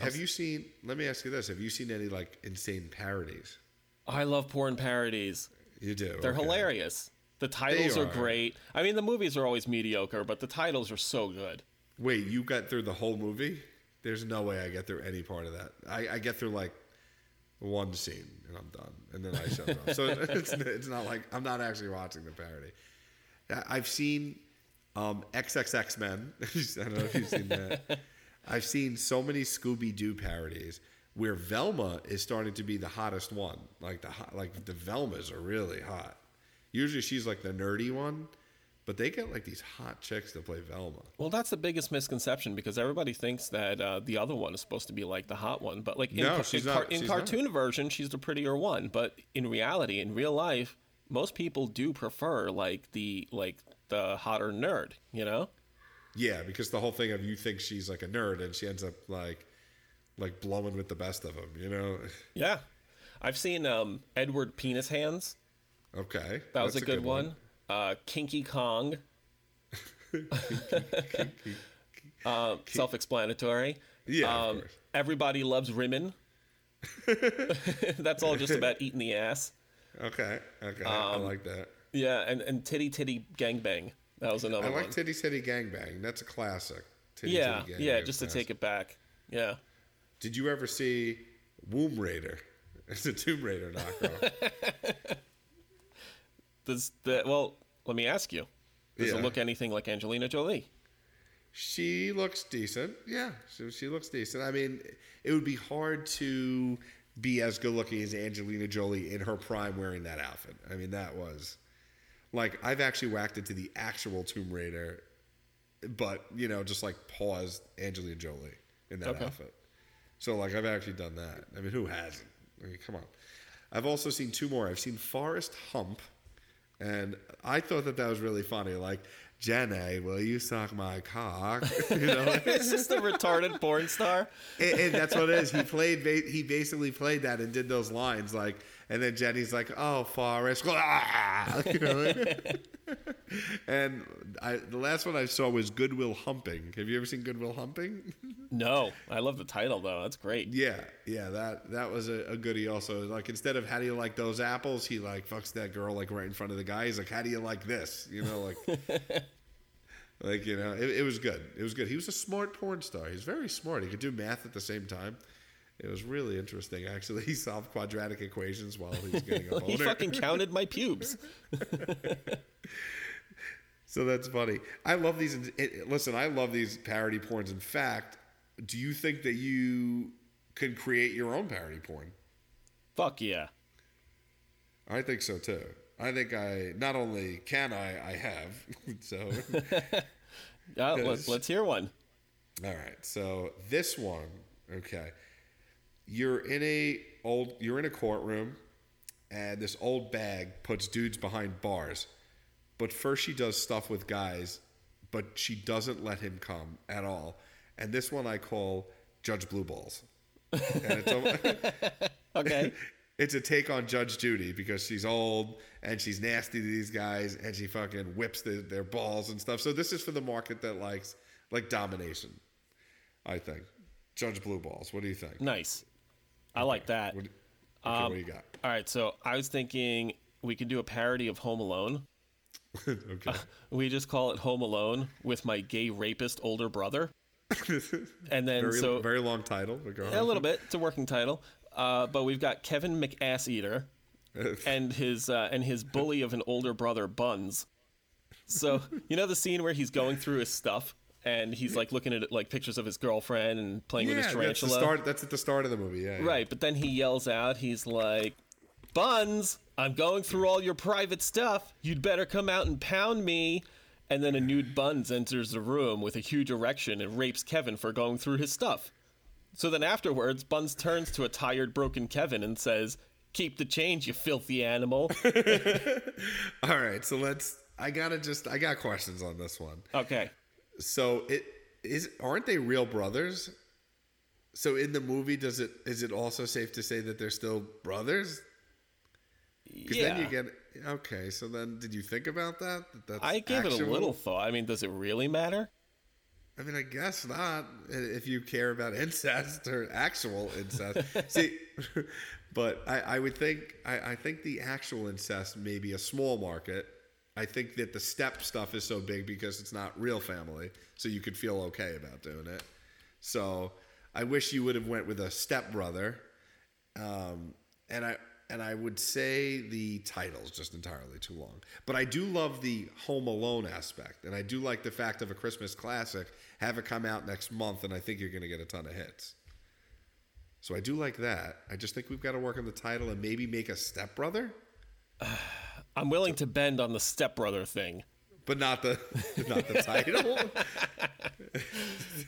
Have you seen? Let me ask you this: Have you seen any like insane parodies?
I love porn parodies.
You do.
They're
okay.
hilarious. The titles are.
are.
great. I mean, the movies are always mediocre, but the titles are so good.
Wait, you got through the whole movie? There's no way I get through any part of that. I, I get through like one scene and I'm done, and then I shut it off. So it's, it's not like I'm not actually watching the parody. I've seen um, XXX Men. I don't know if you've seen that. I've seen so many Scooby Doo parodies where Velma is starting to be the hottest one. Like the hot, like the Velmas are really hot. Usually she's like the nerdy one, but they get like these hot chicks to play Velma.
Well, that's the biggest misconception because everybody thinks that uh, the other one is supposed to be like the hot one, but like in,
No,
ca- in,
not.
in cartoon version, she's the prettier one. But in reality, in real life, most people do prefer like the like the hotter nerd. You know?
Yeah, because the whole thing of you think she's like a nerd and she ends up like like blowing with the best of them, you know?
Yeah. I've seen um, Edward Penis Hands.
Okay.
That was
that's
a good, one. Uh, Kinky Kong. uh, self-explanatory.
Yeah, of
Um,
course.
everybody loves Rimmon. That's all just about eating the ass.
Okay. Okay. I
Um,
like that.
Yeah, and, and Titty Titty Gangbang. That was another one.
I like
one.
Titty Titty Gangbang. That's a classic. Titty
yeah,
Titty
yeah, just to
is
take it back. Yeah.
Did you ever see Womb Raider? It's a Tomb Raider knockoff.
Does the well? Let me ask you. Does
Yeah.
it look anything like Angelina Jolie?
She looks decent. Yeah, she, she looks decent. I mean, it would be hard to be as good looking as Angelina Jolie in her prime wearing that outfit. I mean, that was like I've actually whacked into the actual Tomb Raider, but you know, just like paused Angelina Jolie in that
Okay.
outfit. So like I've actually done that. I mean, who hasn't? I mean, come on. I've also seen two more. I've seen Forrest Hump, and I thought that that was really funny. Like, Jenny, will you suck my cock? you know,
Is this the retarded porn star?
and, and that's what it is. He played. He basically played that and did those lines like, and then Jenny's like, "Oh, Forrest," you know. and I, the last one I saw was Goodwill Humping. Have you ever seen Goodwill Humping?
No, I love the title though. That's great.
yeah, yeah. That that was a, a goodie. Also, like instead of how do you like those apples, he like fucks that girl like right in front of the guy. He's like, how do you like this? You know, like. Like you know, it, it was good. It was good. He was a smart porn star. He's very smart. He could do math at the same time. It was really interesting. Actually, he solved quadratic equations while he was getting a
He fucking counted my pubes.
so that's funny. I love these. It, listen, I love these parody porns. In fact, do you think that you can create your own parody porn?
Fuck yeah.
I think so too. I think I not only can I, I have. so Yes.
let's, let's hear one.
All right. So this one, okay. You're in a old you're in a courtroom and this old bag puts dudes behind bars. But first she does stuff with guys, but she doesn't let him come at all. And this one I call Judge Blue Balls. It's
Okay.
it's a take on Judge Judy because she's old and she's nasty to these guys and she fucking whips the, their balls and stuff. So this is for the market that likes like domination. I think Judge Blue Balls. What do you think?
nice. I like that.
What, okay, what do you got?
All right, so I was thinking we could do a parody of Home Alone.
okay.
We just call it Home Alone with my gay rapist older brother. And then
very,
so
very long title.
a little bit. It's a working title. Uh, but we've got Kevin McAss Eater and his uh, and his bully of an older brother Buns. So you know the scene where he's going through his stuff and he's like looking at like pictures of his girlfriend and playing with his
Yeah, that's the
tarantula.
start. That's at the start of the movie. Yeah, yeah.
Right, but then he yells out, he's like, Buns, I'm going through all your private stuff. You'd better come out and pound me. And then a nude Buns enters the room with a huge erection and rapes Kevin for going through his stuff. So then afterwards, Buns turns to a tired, broken Kevin and says, Keep the change, you filthy animal.
All right. So let's. I gotta just. I got questions on this one.
okay.
So it is. Aren't they real brothers? So in the movie, does it is it also safe to say that they're still brothers? Because
Yeah.
then you get okay. So then, did you think about that? that that's
I gave it a little thought. I mean, does it really matter?
I mean, I guess not. If you care about incest or actual incest. See, but I, I would think I, I think the actual incest may be a small market. I think that the step stuff is so big because it's not real family, so you could feel okay about doing it. So I wish you would have went with a stepbrother, um, and I and I would say the title's just entirely too long. But I do love the Home Alone aspect, and I do like the fact of a Christmas classic. Have it come out next month, and I think you're going to get a ton of hits. So I do like that. I just think we've got to work on the title and maybe make a stepbrother,
I'm willing to bend on the stepbrother thing.
but not the not the title.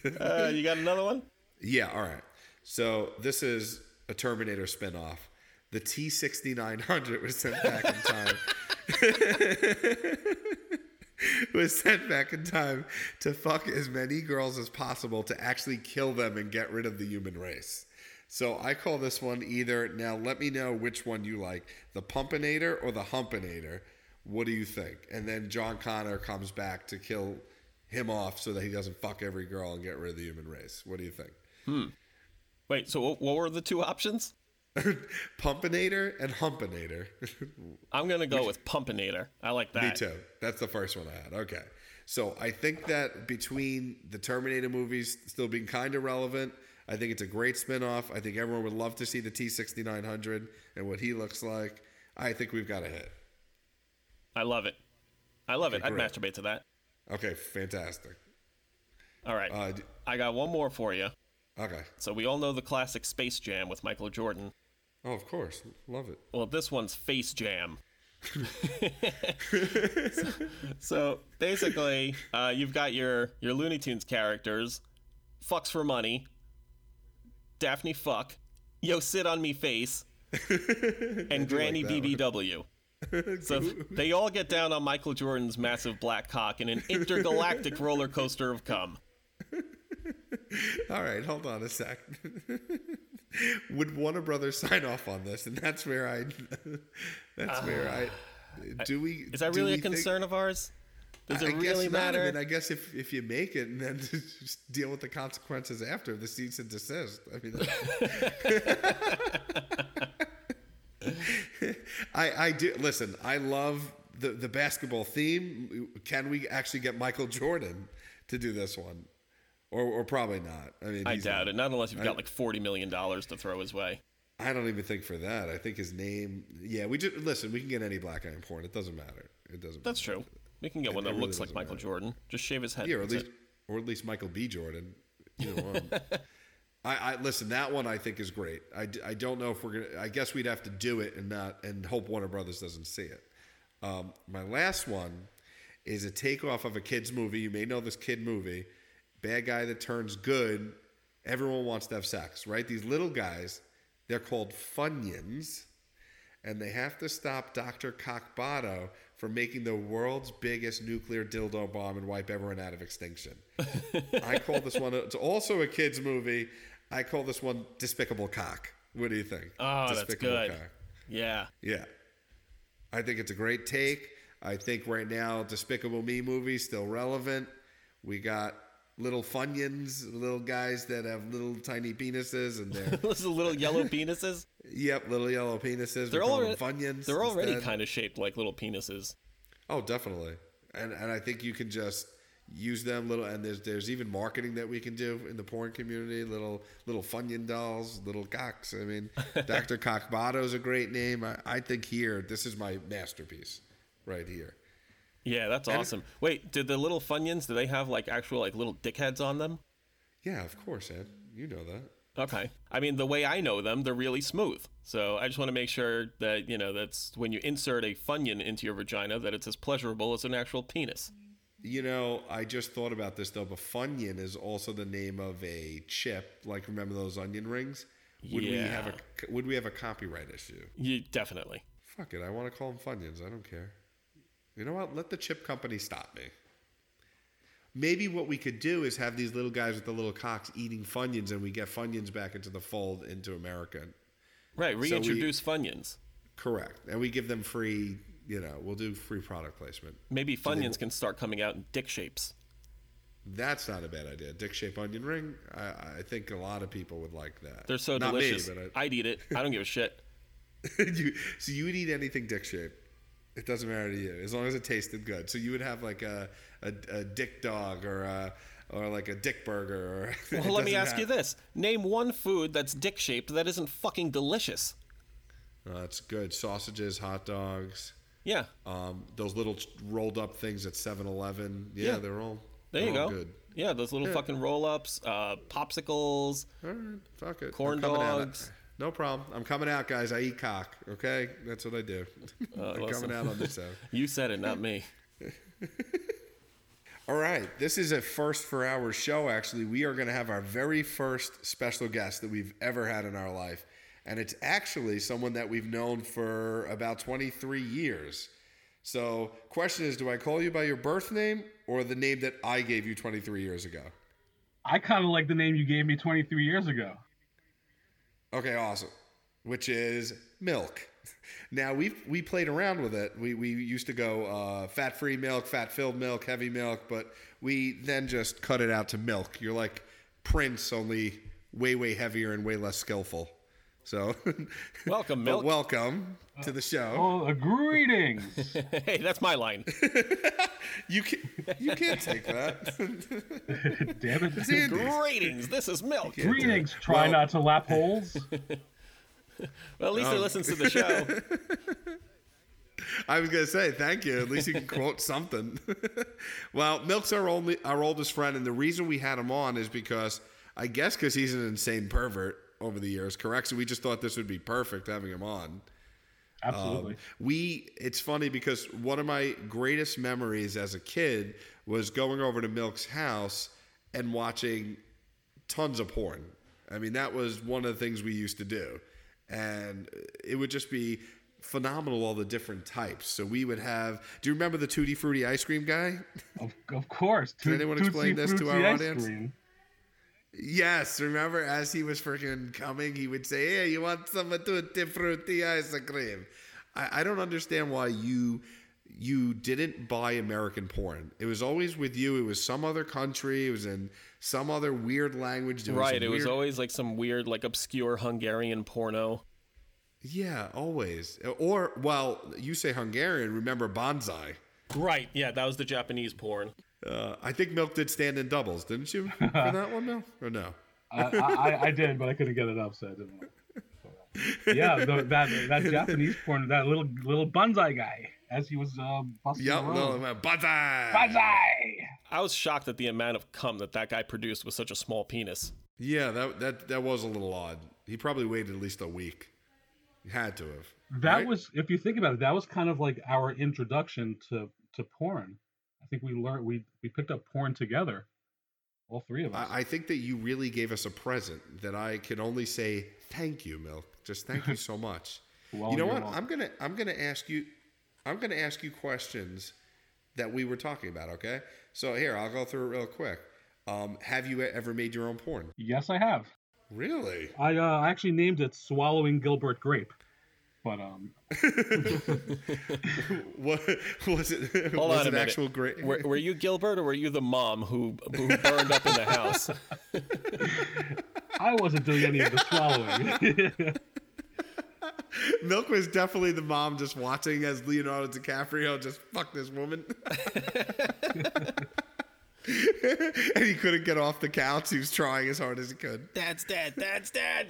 Uh, you got another one?
yeah, all right. So this is a Terminator spinoff. The T sixty nine hundred was sent back in time. was sent back in time to fuck as many girls as possible to actually kill them and get rid of the human race. So I call this one either. Now let me know which one you like, the Pumpinator or the Humpinator. What do you think? And then John Connor comes back to kill him off so that he doesn't fuck every girl and get rid of the human race. What do you think? Hmm.
Wait, so what- were the two options?
Pumpinator and Humpinator.
I'm gonna go with Pumpinator. I like that.
Me too. That's the first one I had. Okay. So I think that between the Terminator movies still being kind of relevant, I think it's a great spin-off. I think everyone would love to see the T6900 and what he looks like. I think we've got a hit.
I love it. I love it. I'd
great.
masturbate to that.
Okay, fantastic.
All right.
Uh, d-
I got one more for you.
okay.
So we all know the classic Space Jam with Michael Jordan.
Oh, of course. Love it.
Well, this one's Face Jam. so, so basically, uh, you've got your your Looney Tunes characters, fucks for money, Daphne fuck, yo sit on me face, and Granny
one.
BBW. So they all get down on Michael Jordan's massive black cock in an intergalactic roller coaster of cum.
All right, hold on a sec. Would Warner Brothers sign off on this? And that's where I. That's where I. Do we?
Uh, Is that really a
we think-
concern of ours? Does
I
it
guess
really
not.
matter?
I mean, I guess if, if you make it and then just deal with the consequences after the cease and desist. I mean, I I do listen. I love the the basketball theme. Can we actually get Michael Jordan to do this one, or or probably not? I mean,
I
he's
doubt
not-
it. Not unless you've got like forty million dollars to throw his way.
I don't even think for that. I think his name. Yeah, we just listen. We can get any black guy in porn. It doesn't matter. It doesn't. Matter.
That's true. We can get one that
really
looks like Michael
matter.
Jordan. Just shave his head.
Yeah, or at least,
it.
or at least Michael B. Jordan. Either one. I, I listen. That one I think is great. I, I don't know if we're gonna. I guess we'd have to do it and not and hope Warner Brothers doesn't see it. Um, my last one is a takeoff of a kids movie. You may know this kid movie. Bad guy that turns good. Everyone wants to have sex, right? These little guys. They're called Funyuns and they have to stop Dr. Cockbotto from making the world's biggest nuclear dildo bomb and wipe everyone out of extinction. I call this one, it's also a kid's movie. I call this one Despicable Cock. What do you think?
Oh, that's good.
Cock.
Yeah.
Yeah. I think it's a great take. I think right now Despicable Me movie still relevant. We got little Funyuns, little guys that have little tiny penises and they're,
Those little yellow penises.
yep, little yellow penises.
They're already
Funyuns.
They're already
instead.
kind of shaped like little penises.
Oh, definitely. And and I think you can just use them little and there's there's even marketing that we can do in the porn community, little little Funyun dolls, little cocks. I mean, Dr. Cockbotto is a great name. I, I think here this is my masterpiece right here.
Yeah, that's awesome. Wait, did the little Funyuns? Do they have like actual like little dickheads on them?
Yeah, of course, Ed. You know that.
Okay. I mean, the way I know them, they're really smooth. So I just want to make sure that you know that's when you insert a Funyun into your vagina, that it's as pleasurable as an actual penis.
You know, I just thought about this though, but Funyun is also the name of a chip. Like remember those onion rings? Would we have
Yeah.
a would we have a copyright issue?
You definitely.
Fuck it, I want to call them Funyuns. I don't care. You know what? Let the chip company stop me. Maybe what we could do is have these little guys with the little cocks eating Funyuns, and we get Funyuns back into the fold into America.
Right.
we-
Reintroduce Funyuns.
Correct, and we give them free. You know, we'll do free product placement.
Maybe Funyuns can start coming out in dick shapes.
That's not a bad idea. Dick shape onion ring. I, I think a lot of people would like that.
They're so
Not
delicious.
Me, but I,
I'd eat it. I don't give a shit.
you, so you would eat anything dick shaped. It doesn't matter to you as long as it tasted good. So you would have like a a, a dick dog or a or like a dick burger. Or
Well, let me ask you this: Name one food that's dick shaped that isn't fucking delicious.
Oh, that's good. Sausages, hot dogs,
Yeah,
um, those little rolled up things at 7-Eleven. Yeah,
Yeah.
they're all
there you
they're all
go.
Good.
Yeah, those little fucking roll-ups, uh, popsicles.
All right, fuck it.
Corn dogs.
No problem. I'm coming out, guys. I eat cock. Okay, that's what I do. I'm
Uh, listen.
coming out on this out.
You said it, not me.
All right, this is a first for our show. Actually, we are going to have our very first special guest that we've ever had in our life, and it's actually someone that we've known for about 23 years. So, question is, do I call you by your birth name or the name that I gave you 23 years ago?
I kind of like the name you gave me 23 years ago.
Okay, awesome. Which is milk. Now we we played around with it. We we used to go uh, fat free milk, fat filled milk, heavy milk, but we then just cut it out to milk. You're like Prince, only way way heavier and way less skillful. So,
Welcome, milk.
welcome to the show.
Oh, uh, greetings.
hey, that's my line.
You can you can't take that.
Damn it.
Andy.
Greetings. This is milk.
Greetings. Try
Well-
not to lap holes.
Well, at least
Oh.
he listens to the show.
I was gonna say thank you. At least you can quote something. well, Milk's our only our oldest friend, and the reason we had him on is because I guess because he's an insane pervert over the years. Correct. So we just thought this would be perfect having him on.
Absolutely.
Um, we it's funny because one of my greatest memories as a kid was going over to Milk's house and watching tons of porn. I mean, that was one of the things we used to do. And it would just be phenomenal all the different types. So we would have Do you remember the Tutti Frutti ice cream guy?
of, of course.
Can anyone explain this to
Fruity
our
ice
audience?
cream.
Yes, remember as he was freaking coming, he would say, "Hey, you want some Tutti Frutti ice cream?" I, I don't understand why you you didn't buy American porn. It was always with you. It was some other country. It was in some other weird language. There
right.
some
It was always like some weird, like obscure Hungarian porno.
yeah, always. Or well, you say Hungarian. Remember Bonsai.
Right. Yeah, that was the Japanese porn.
Uh, I think Milk did stand in doubles, didn't you? For that one, Milk? or no?
I, I, I did, but I couldn't get it up, so I didn't. Yeah, the, that that Japanese porn, that little little bonsai guy, as he was uh, busting
Yep,
the road.
no, Bonsai.
Bonsai.
I was shocked at the amount of cum that that guy produced with such a small penis.
Yeah, that that that was a little odd. He probably waited at least a week. He had to have.
That
right?
was, if you think about it, that was kind of like our introduction to to porn. I think we learned we we picked up porn together, all three of us.
I, I think that you really gave us a present that I can only say thank you, Milk. Just thank you so much.
Well,
you know what?
welcome.
I'm gonna I'm gonna ask you I'm gonna ask you questions that we were talking about. Okay, so here I'll go through it real quick. Um, have you ever made your own porn?
yes, I have.
Really?
I uh, actually named it "Swallowing Gilbert Grape," but um,
What was it?
Hold
was
on a
it
minute.
actual great?
Were, were you Gilbert or were you the mom who, who burned up in the house?
I wasn't doing any of the swallowing.
Milk was definitely the mom just watching as Leonardo DiCaprio just fuck this woman. and he couldn't get off the couch. He was trying as hard as he could.
Dad's dead. Dad's dead.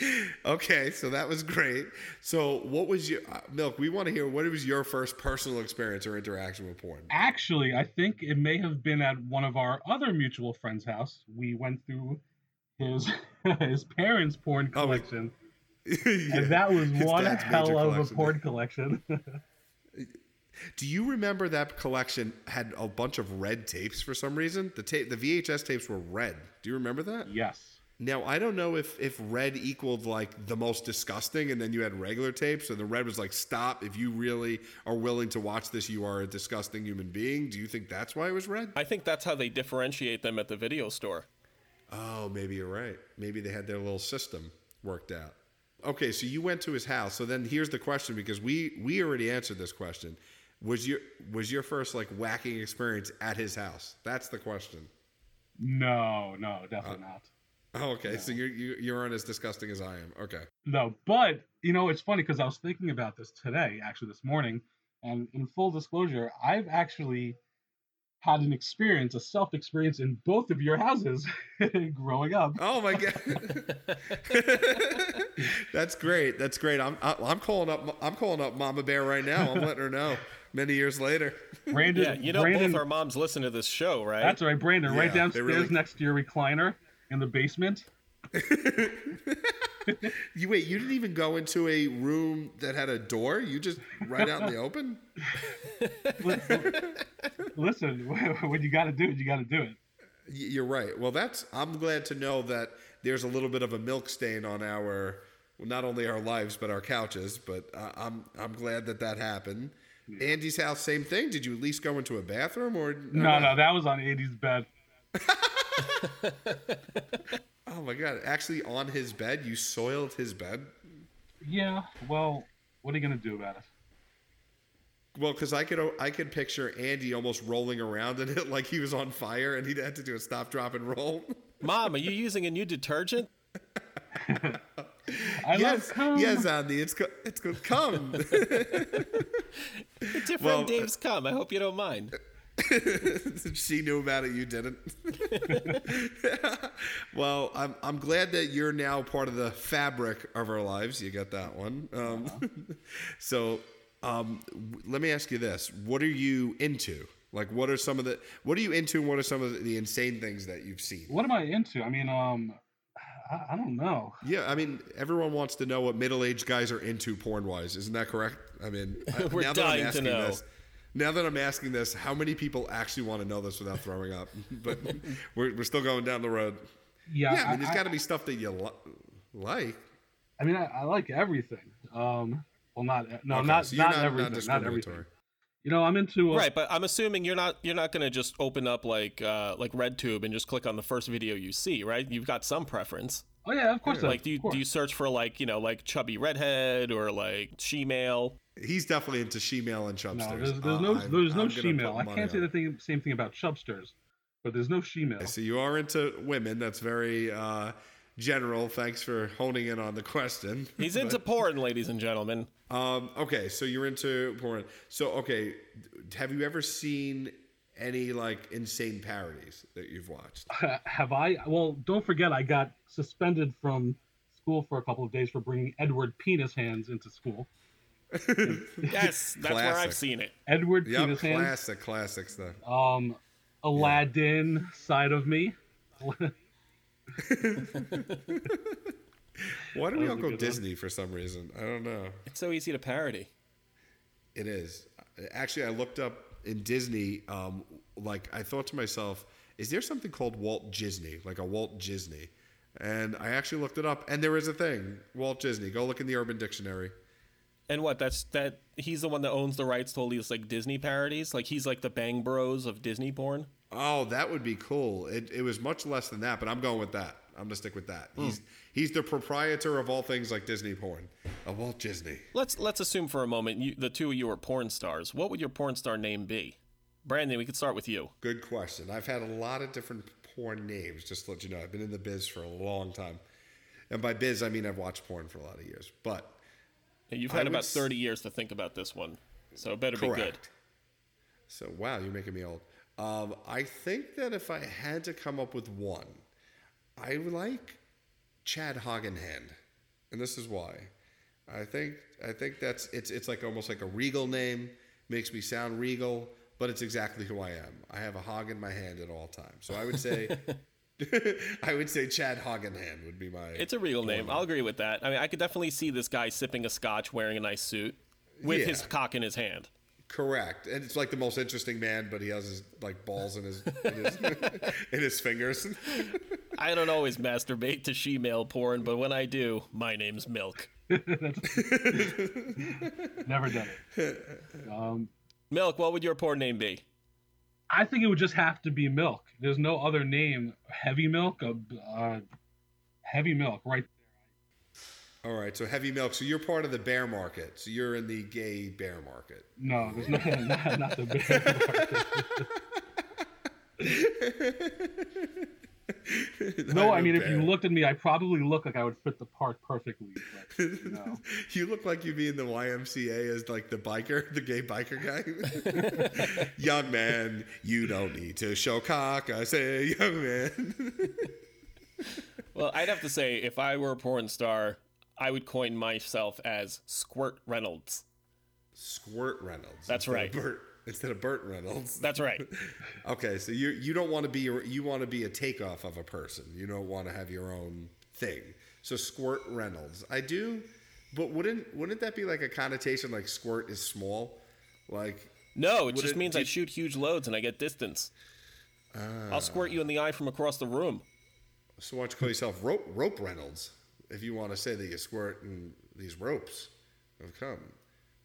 Okay, so that was great. So, what was your uh, Milk? We want to hear what was your first personal experience or interaction with porn?
Actually, I think it may have been at one of our other mutual friends' house. We went through his his parents' porn
Oh,
collection,
Yeah,
and that was
his
one hell of a porn collection.
Do you remember that collection had a bunch of red tapes for some reason? The tape, the VHS tapes were red. Do you remember that?
yes.
Now I don't know if if red equaled like the most disgusting, and then you had regular tape, so the red was like stop. If you really are willing to watch this, you are a disgusting human being. Do you think that's why it was red?
I think that's how they differentiate them at the video store.
Oh, maybe you're right. Maybe they had their little system worked out. Okay, so you went to his house. So then here's the question because we we already answered this question. Was your was your first like whacking experience at his house? That's the question.
No, no, definitely uh, not.
Oh, okay. So you're you, you aren't as disgusting as I am. Okay.
No, but you know, it's funny because I was thinking about this today, actually this morning, and in full disclosure, I've actually had an experience, a self experience in both of your houses growing up.
Oh my god, that's great. That's great. I'm I- I'm calling up I'm calling up Mama Bear right now. I'm letting her know. Many years later.
Brandon,
Yeah, you know
Brandon,
both our moms listen to this show, right?
that's right, Brandon, right
Yeah, they
downstairs
really-
next to your recliner in the basement.
You wait. You didn't even go into a room that had a door. You just right out in the open.
Listen, when you got to do it, you got to do it.
You're right. Well, that's. I'm glad to know that there's a little bit of a milk stain on our, well, not only our lives but our couches. But uh, I'm I'm glad that that happened. Andy's house, same thing. Did you at least go into a bathroom or?
No, no, that was on Andy's bed.
Oh my god! Actually, on his bed, you soiled his bed.
Yeah, well, what are you gonna do about it?
Well, because I could I could picture Andy almost rolling around in it like he was on fire, and he'd had to do a stop, drop, and roll.
Mom, are you using a new detergent?
I
yes,
love cum.
yes, Andy, it's co- it's good. Come.
Different
Well,
Dave's come. I hope you don't mind.
she knew about it, you didn't. well, I'm I'm glad that you're now part of the fabric of our lives. You got that one. Um, so, um, w- let me ask you this: What are you into? Like, what are some of the what are you into? And what are some of the insane things that you've seen?
What am I into? I mean, um, I, I don't know.
Yeah, I mean, everyone wants to know what middle-aged guys are into porn-wise. Isn't that correct? I mean, I-
We're
now that I'm
dying to know.
this, now that I'm asking this, how many people actually want to know this without throwing up? But we're, we're still going down the road.
Yeah,
Yeah, I mean, there's
I,
got to be stuff that you li- like.
I mean, I, I like everything. Um, well, not no,
Okay,
not
so
not,
not,
everything, not
non-discriminatory.
everything. You know, I'm into uh,
Right, but I'm assuming you're not you're not gonna just open up like uh, like RedTube and just click on the first video you see, right? You've got some preference.
Oh yeah, of course.
Like, do you do you search for like you know like chubby redhead or like she-male?
He's definitely into she-male and chubsters.
No, there's, there's
Uh,
no
I'm-
there's no
I'm gonna
I can't say
on
the thing, same thing about chubsters, but there's no she-male.
So you are into women. That's very uh, general. Thanks for honing in on the question.
He's into porn, ladies and gentlemen.
Um, okay, so you're into porn. So okay, have you ever seen any like insane parodies that you've watched?
Have I? Well, don't forget, I got suspended from school for a couple of days for bringing Edward Penis Hands into school.
Yes, that's where I've seen it.
Edward
Yep,
Penis Hands.
classic, classic stuff.
Um, Aladdin side of me.
Why do we all go
good one.
Disney for some reason? I don't know.
It's so easy to parody.
It is. Actually, I looked up in Disney. Um, like I thought to myself, is there something called Walt Disney, like a Walt Disney? And I actually looked it up, and there is a thing, Walt Disney. Go look in the Urban Dictionary.
And what? That's that. He's the one that owns the rights to all these like Disney parodies. Like he's like the Bang Bros of Disney porn.
Oh, that would be cool. It, it was much less than that, but I'm going with that. I'm gonna stick with that. Hmm. He's he's the proprietor of all things like Disney porn, of Walt Disney.
Let's let's assume for a moment you, the two of you are porn stars. What would your porn star name be? Brandon, we could start with you.
Good question. I've had a lot of different porn names. Just to let you know, I've been in the biz for a long time, and by biz I mean I've watched porn for a lot of years. But
You've had about
s-
30 years to think about this one, so it better be good.
correct. So wow, you're making me old. Um, I think that if I had to come up with one, I like Chad Hagenhand, and this is why. I think I think that's it's it's like almost like a regal name, makes me sound regal, but it's exactly who I am. I have a hog in my hand at all times. So I would say I would say Chad Hagenhand would be my
It's a real name. I'll agree with that. I mean, I could definitely see this guy sipping a scotch, wearing a nice suit, with
Yeah.
his cock in his hand.
Correct, and it's like the most interesting man, but he has his like balls in his in his, in his fingers.
I don't always masturbate to she-male porn, but when I do, my name's Milk.
Never done it. Um,
Milk, what would your porn name be?
I think it would just have to be milk. There's no other name. Heavy milk, uh, uh, heavy milk, right? There.
All right, so heavy milk. So you're part of the bear market. So you're in the gay bear market.
No, there's no, not, not the bear. No,
I'm
I
a
mean, if you looked at me, I probably look like I would fit the part perfectly. But, you know.
you look like you'd be in the YMCA as like the biker, the gay biker guy. young man, you don't need to show cock. I say, young man.
Well, I'd have to say, if I were a porn star, I would coin myself as Squirt Reynolds.
Squirt Reynolds.
That's right.
Burt, instead of Burt Reynolds.
That's right.
Okay, so you you don't want to be you want to be a takeoff of a person. You don't want to have your own thing. So Squirt Reynolds, I do, but wouldn't wouldn't that be like a connotation like squirt is small, like
No, it just
it-
means I shoot huge loads and I get distance. Ah. I'll squirt you in the eye from across the room.
so why don't you call yourself rope rope Reynolds if you want to say that you squirt in these ropes have come,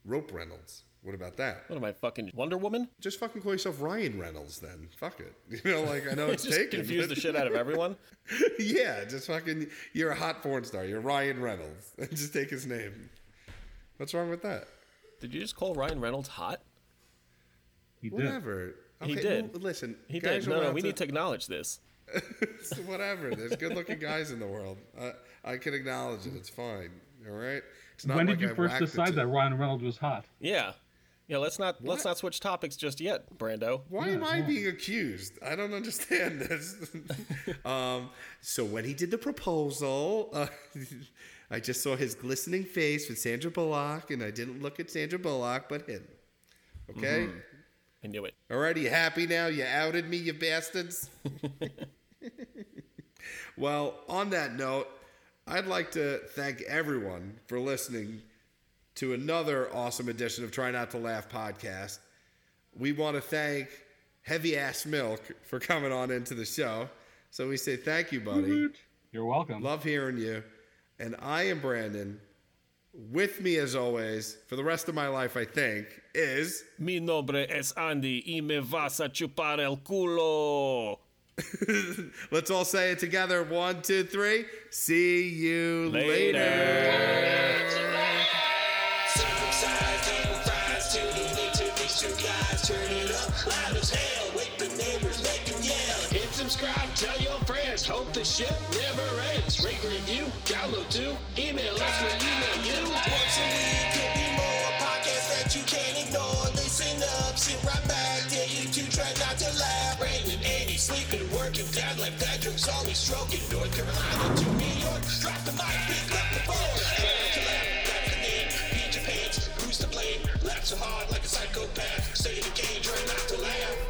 rope Reynolds. What about that?
What am I, fucking Wonder Woman?
Just fucking call yourself Ryan Reynolds then. Fuck it. You know, like I know it's
Just
taken.
confuse
but-
the shit out of everyone.
yeah, just fucking. You're a hot porn star. You're Ryan Reynolds. just take his name. What's wrong with that?
Did you just call Ryan Reynolds hot?
He did.
Whatever.
He did.
well, listen,
He did. No, no,
allowed
we need to acknowledge this.
whatever. There's good-looking guys in the world. I, I can acknowledge it. It's fine. All right. It's not
When
like
did you
I
first
whacked
decide that Ryan Reynolds was hot?
Yeah. Yeah, let's not let's not switch topics just yet, Brando.
Why am I being accused? I don't understand this. um, so when he did the proposal, uh, I just saw his glistening face with Sandra Bullock, and I didn't look at Sandra Bullock, but him. Okay.
I knew it.
All right, you happy now? You outed me, you bastards. well, on that note, I'd like to thank everyone for listening to another awesome edition of Try Not to Laugh podcast. We want to thank Heavy Ass Milk for coming on into the show. So we say thank you, buddy.
You're welcome.
Love hearing you. And I am Brandon. With me, as always, for the rest of my life, I think, is.
Mi nombre es Andy y me vas a chupar el culo.
Let's all say it together. One, two, three. See you later.
Later.
Loud as hell. Wake the neighbors, make them yell. Hit subscribe, tell your friends. Hope the shit never ends. Rate, review, download too. Email us, we'll email you. Once a week, could be more podcasts that you can't ignore. Listen up, sit right back. Dare you to try not to laugh. Brandon, Andy, sleeping, working. Dad like Patrick's always stroking. North Carolina to New York. Drop the mic, So hard like a psychopath. Say it again, try not to laugh.